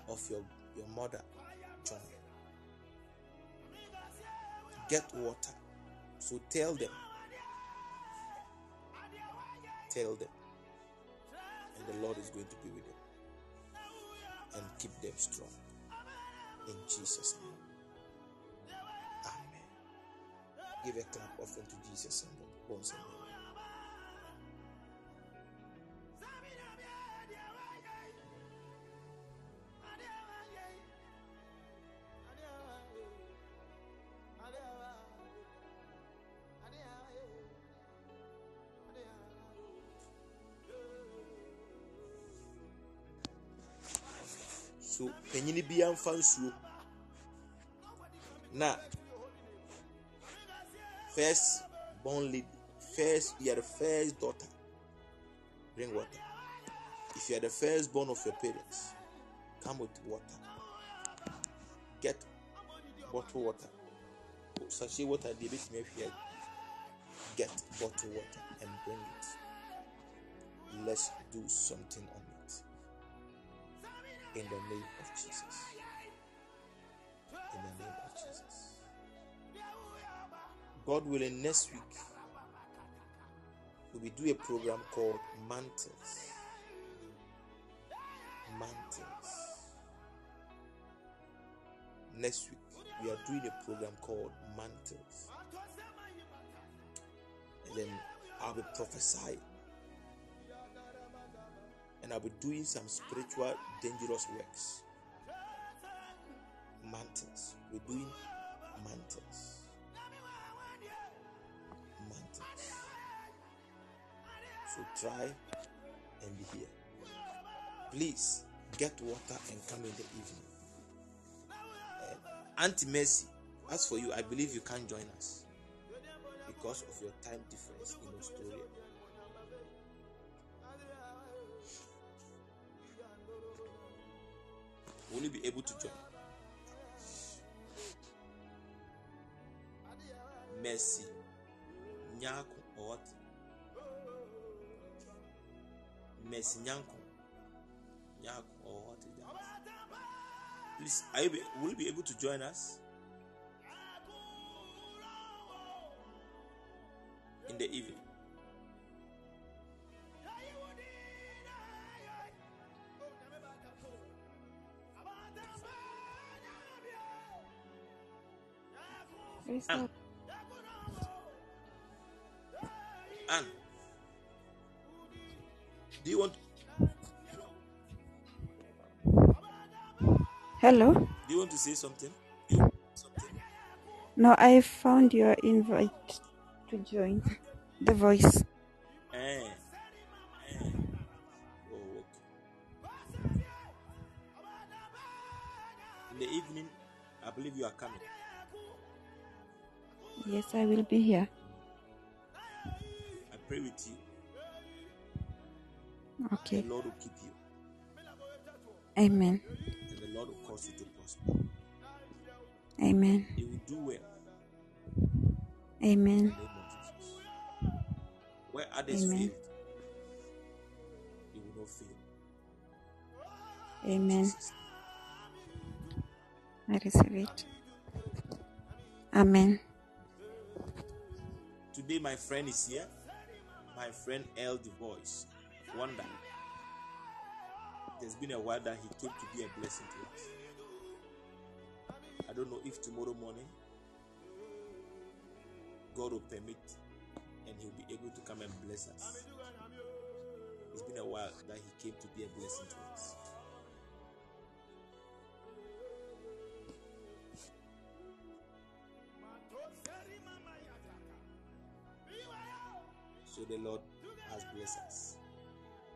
of your, your mother, join. Get water. So tell them. Tell them. And the Lord is going to be with them. And keep them strong. In Jesus' name. Give a clap offering to Jesus and once and so panyini bi amfa nsuo. Na first born lady first you are the first daughter bring water if you are the first born of your parents come with water get bottle water sachet water deɛ ebɛtumi ahwɛ get bottled water and bring it. Let's do something on it. In the name of Jesus. God willing, next week we will do a program called Mantles. Mantles. Next week we are doing a program called Mantles. And then I'll be prophesying. And I'll be doing some spiritual dangerous works. Mantles. We're doing. Mantles. So try and be here. Please get water and come in the evening. Uh, Auntie Mercy, as for you, I believe you can't join us because of your time difference in Australia. Will you be able to join? Mercy, Nyaku, or what? Mercy Nyanko, Nyaku, or what is that? Please, are you be, will you be able to join us in the evening? Praise Ah. Hello. do you want to say something? You something? No, I found your invite to join the voice. Eh, eh. Oh, okay. In the evening, I believe you are coming. Yes, I will be here. I pray with you. Okay. The Lord will keep you, Amen. Cause you to prosper. Amen. You will do well Amen. in the name of Jesus. Where others Amen. failed, you will not fail. Amen. Jesus' I receive it. Amen. Today, my friend is here. My friend L. The Voice. Wonder. There's been a while that he came to be a blessing to us. I don't know if tomorrow morning God will permit and he'll be able to come and bless us. It's been a while that he came to be a blessing to us. So the Lord has blessed us.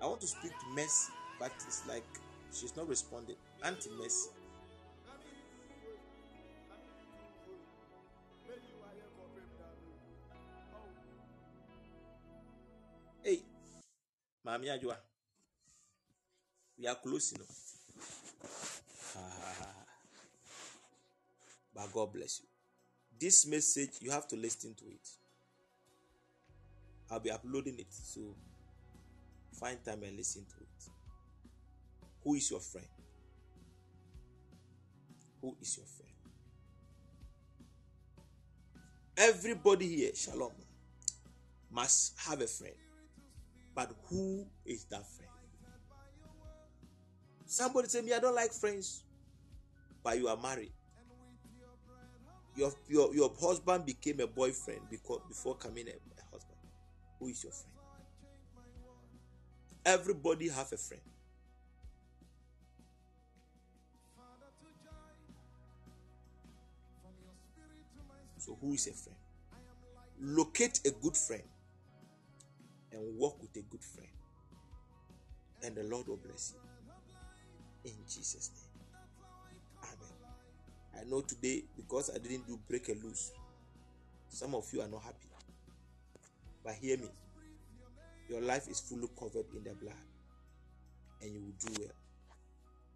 I want to speak to Mercy, but it's like she's not responding. Auntie Mercy. Mami Ajua. We are close, you know. Ah, but God bless you. This message, you have to listen to it. I'll be uploading it, so find time and listen to it. Who is your friend? Who is your friend? Everybody here, Shalom, must have a friend. But who is that friend? Somebody say me, I don't like friends, but you are married. Your, your, your husband became a boyfriend because before coming a, a husband. Who is your friend? Everybody have a friend. So who is a friend? Locate a good friend and walk with a good friend. And the Lord will bless you. In Jesus' name. Amen. I know today, because I didn't do break a loose, some of you are not happy. But hear me. Your life is fully covered in the blood. And you will do well.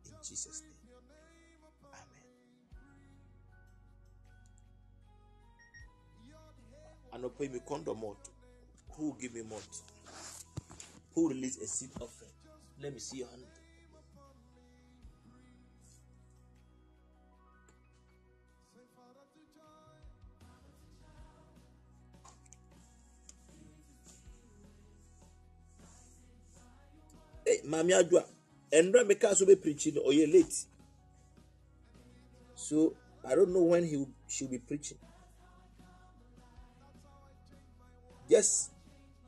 In Jesus' name. Amen. Anɔpa yi mekɔndɔm ɔto Who give me month? Who will release a seed offering? Let me see your hand. Hey, Mami Adwa, Endra Meka so be preaching oh, or you late. So I don't know when he will, be preaching. Just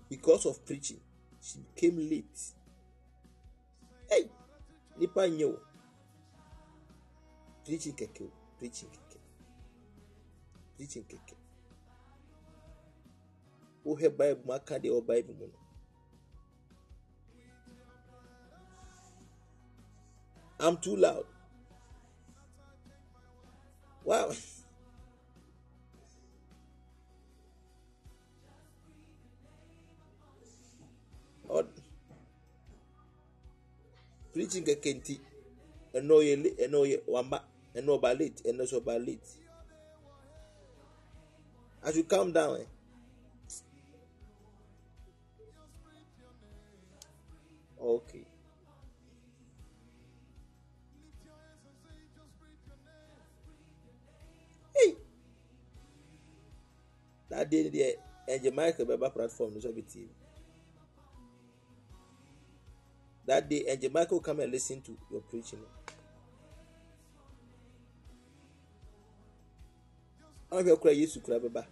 because of preaching, she became late. Hey, nipa nye. Preaching keke preaching keke. Preaching keke. Wohwɛ Bible mu aka deɛ wɔ Bible mu no. I'm too loud. Wow. Preaching keke nti ɛnna ɔyɛ le- ɛnna ɔyɛ wamba ɛnna ɔba late ɛnna nso ɔba late. I should calm down. Eh? Okay. Hey. That day deɛ ɛnjɛ Michael bɛba platform no so bi That day ɛnjɛ Michael come and listen to your preaching. Ɔhwɛ kura Yesu kura bɛba.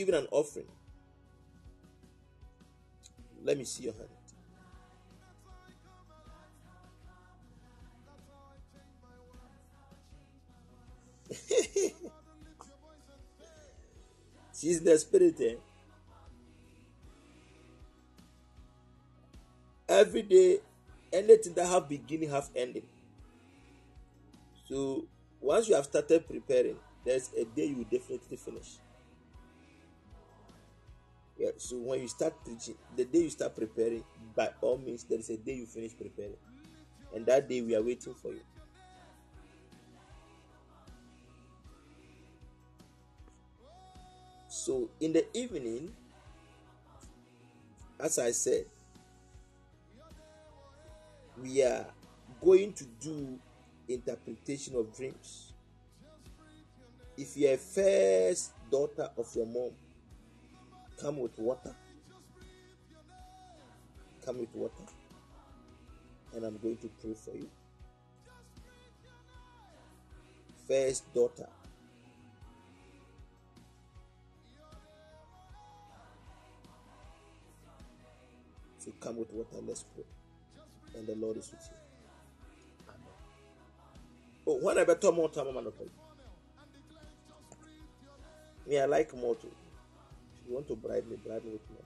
Giving an offering? Let me see your hand. She's the spirit. Eh? Every day, anything that have beginning have ending. So once you have started preparing, there's a day you will definitely finish. Yeah, so when you start preaching, the day you start preparing, by all means, there is a day you finish preparing. And that day we are waiting for you. So in the evening, as I said, we are going to do interpretation of dreams. If you're a first daughter of your mom, come with water. Come with water. And I'm going to pray for you. First daughter. So come with water. Let's pray. And the Lord is with you. Oh, when I better more time, I'm Me, I like more too. You want to bribe me, bribe me with more.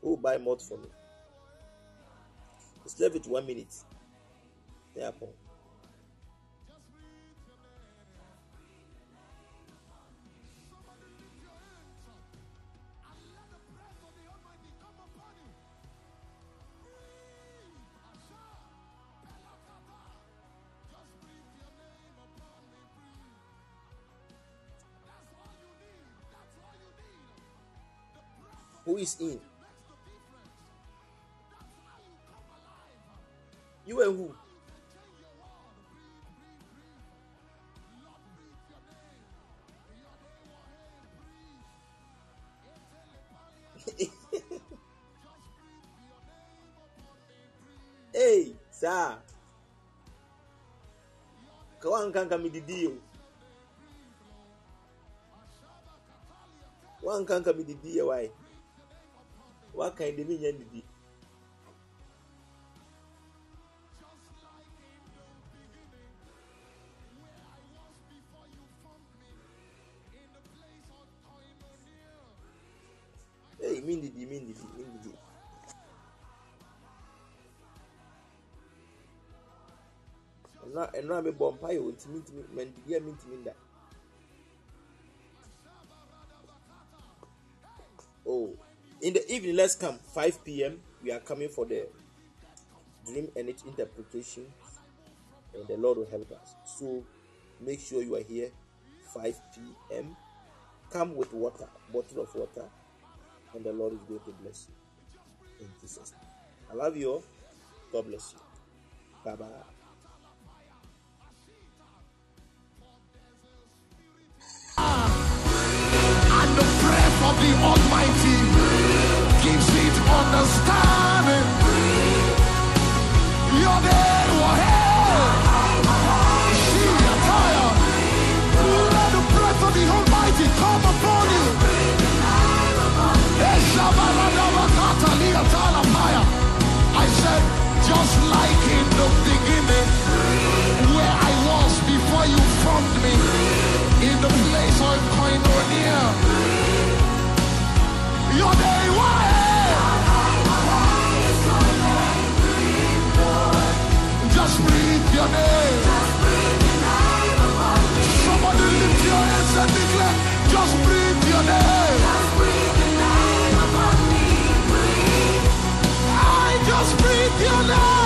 Who buy malt for me? It's left with one minute. Therefore, who is in? You and who? hey, sir. Kawankanka mididi o. Wankanka mididi ya why? wakan de menyɛ nidi Hey, mi ndidi, mi ndidi, mi ndidi. ɛnura ɛnura mi bɔ mpa yi o ntumi ntumi mɛ ndidi ntumi da. In the evening let's come. 5 p.m we are coming for the dream and its interpretation and the lord will help us. So make sure you are here. 5 p.m come with water bottle of water and the lord is going to bless you. In jesus name. I love you all. God bless you. Bye bye the breath of the Let the breath of the Almighty come koinonia. Your name breathe your name. Somebody lift your hands and declare, just breathe your name. I just breathe your name.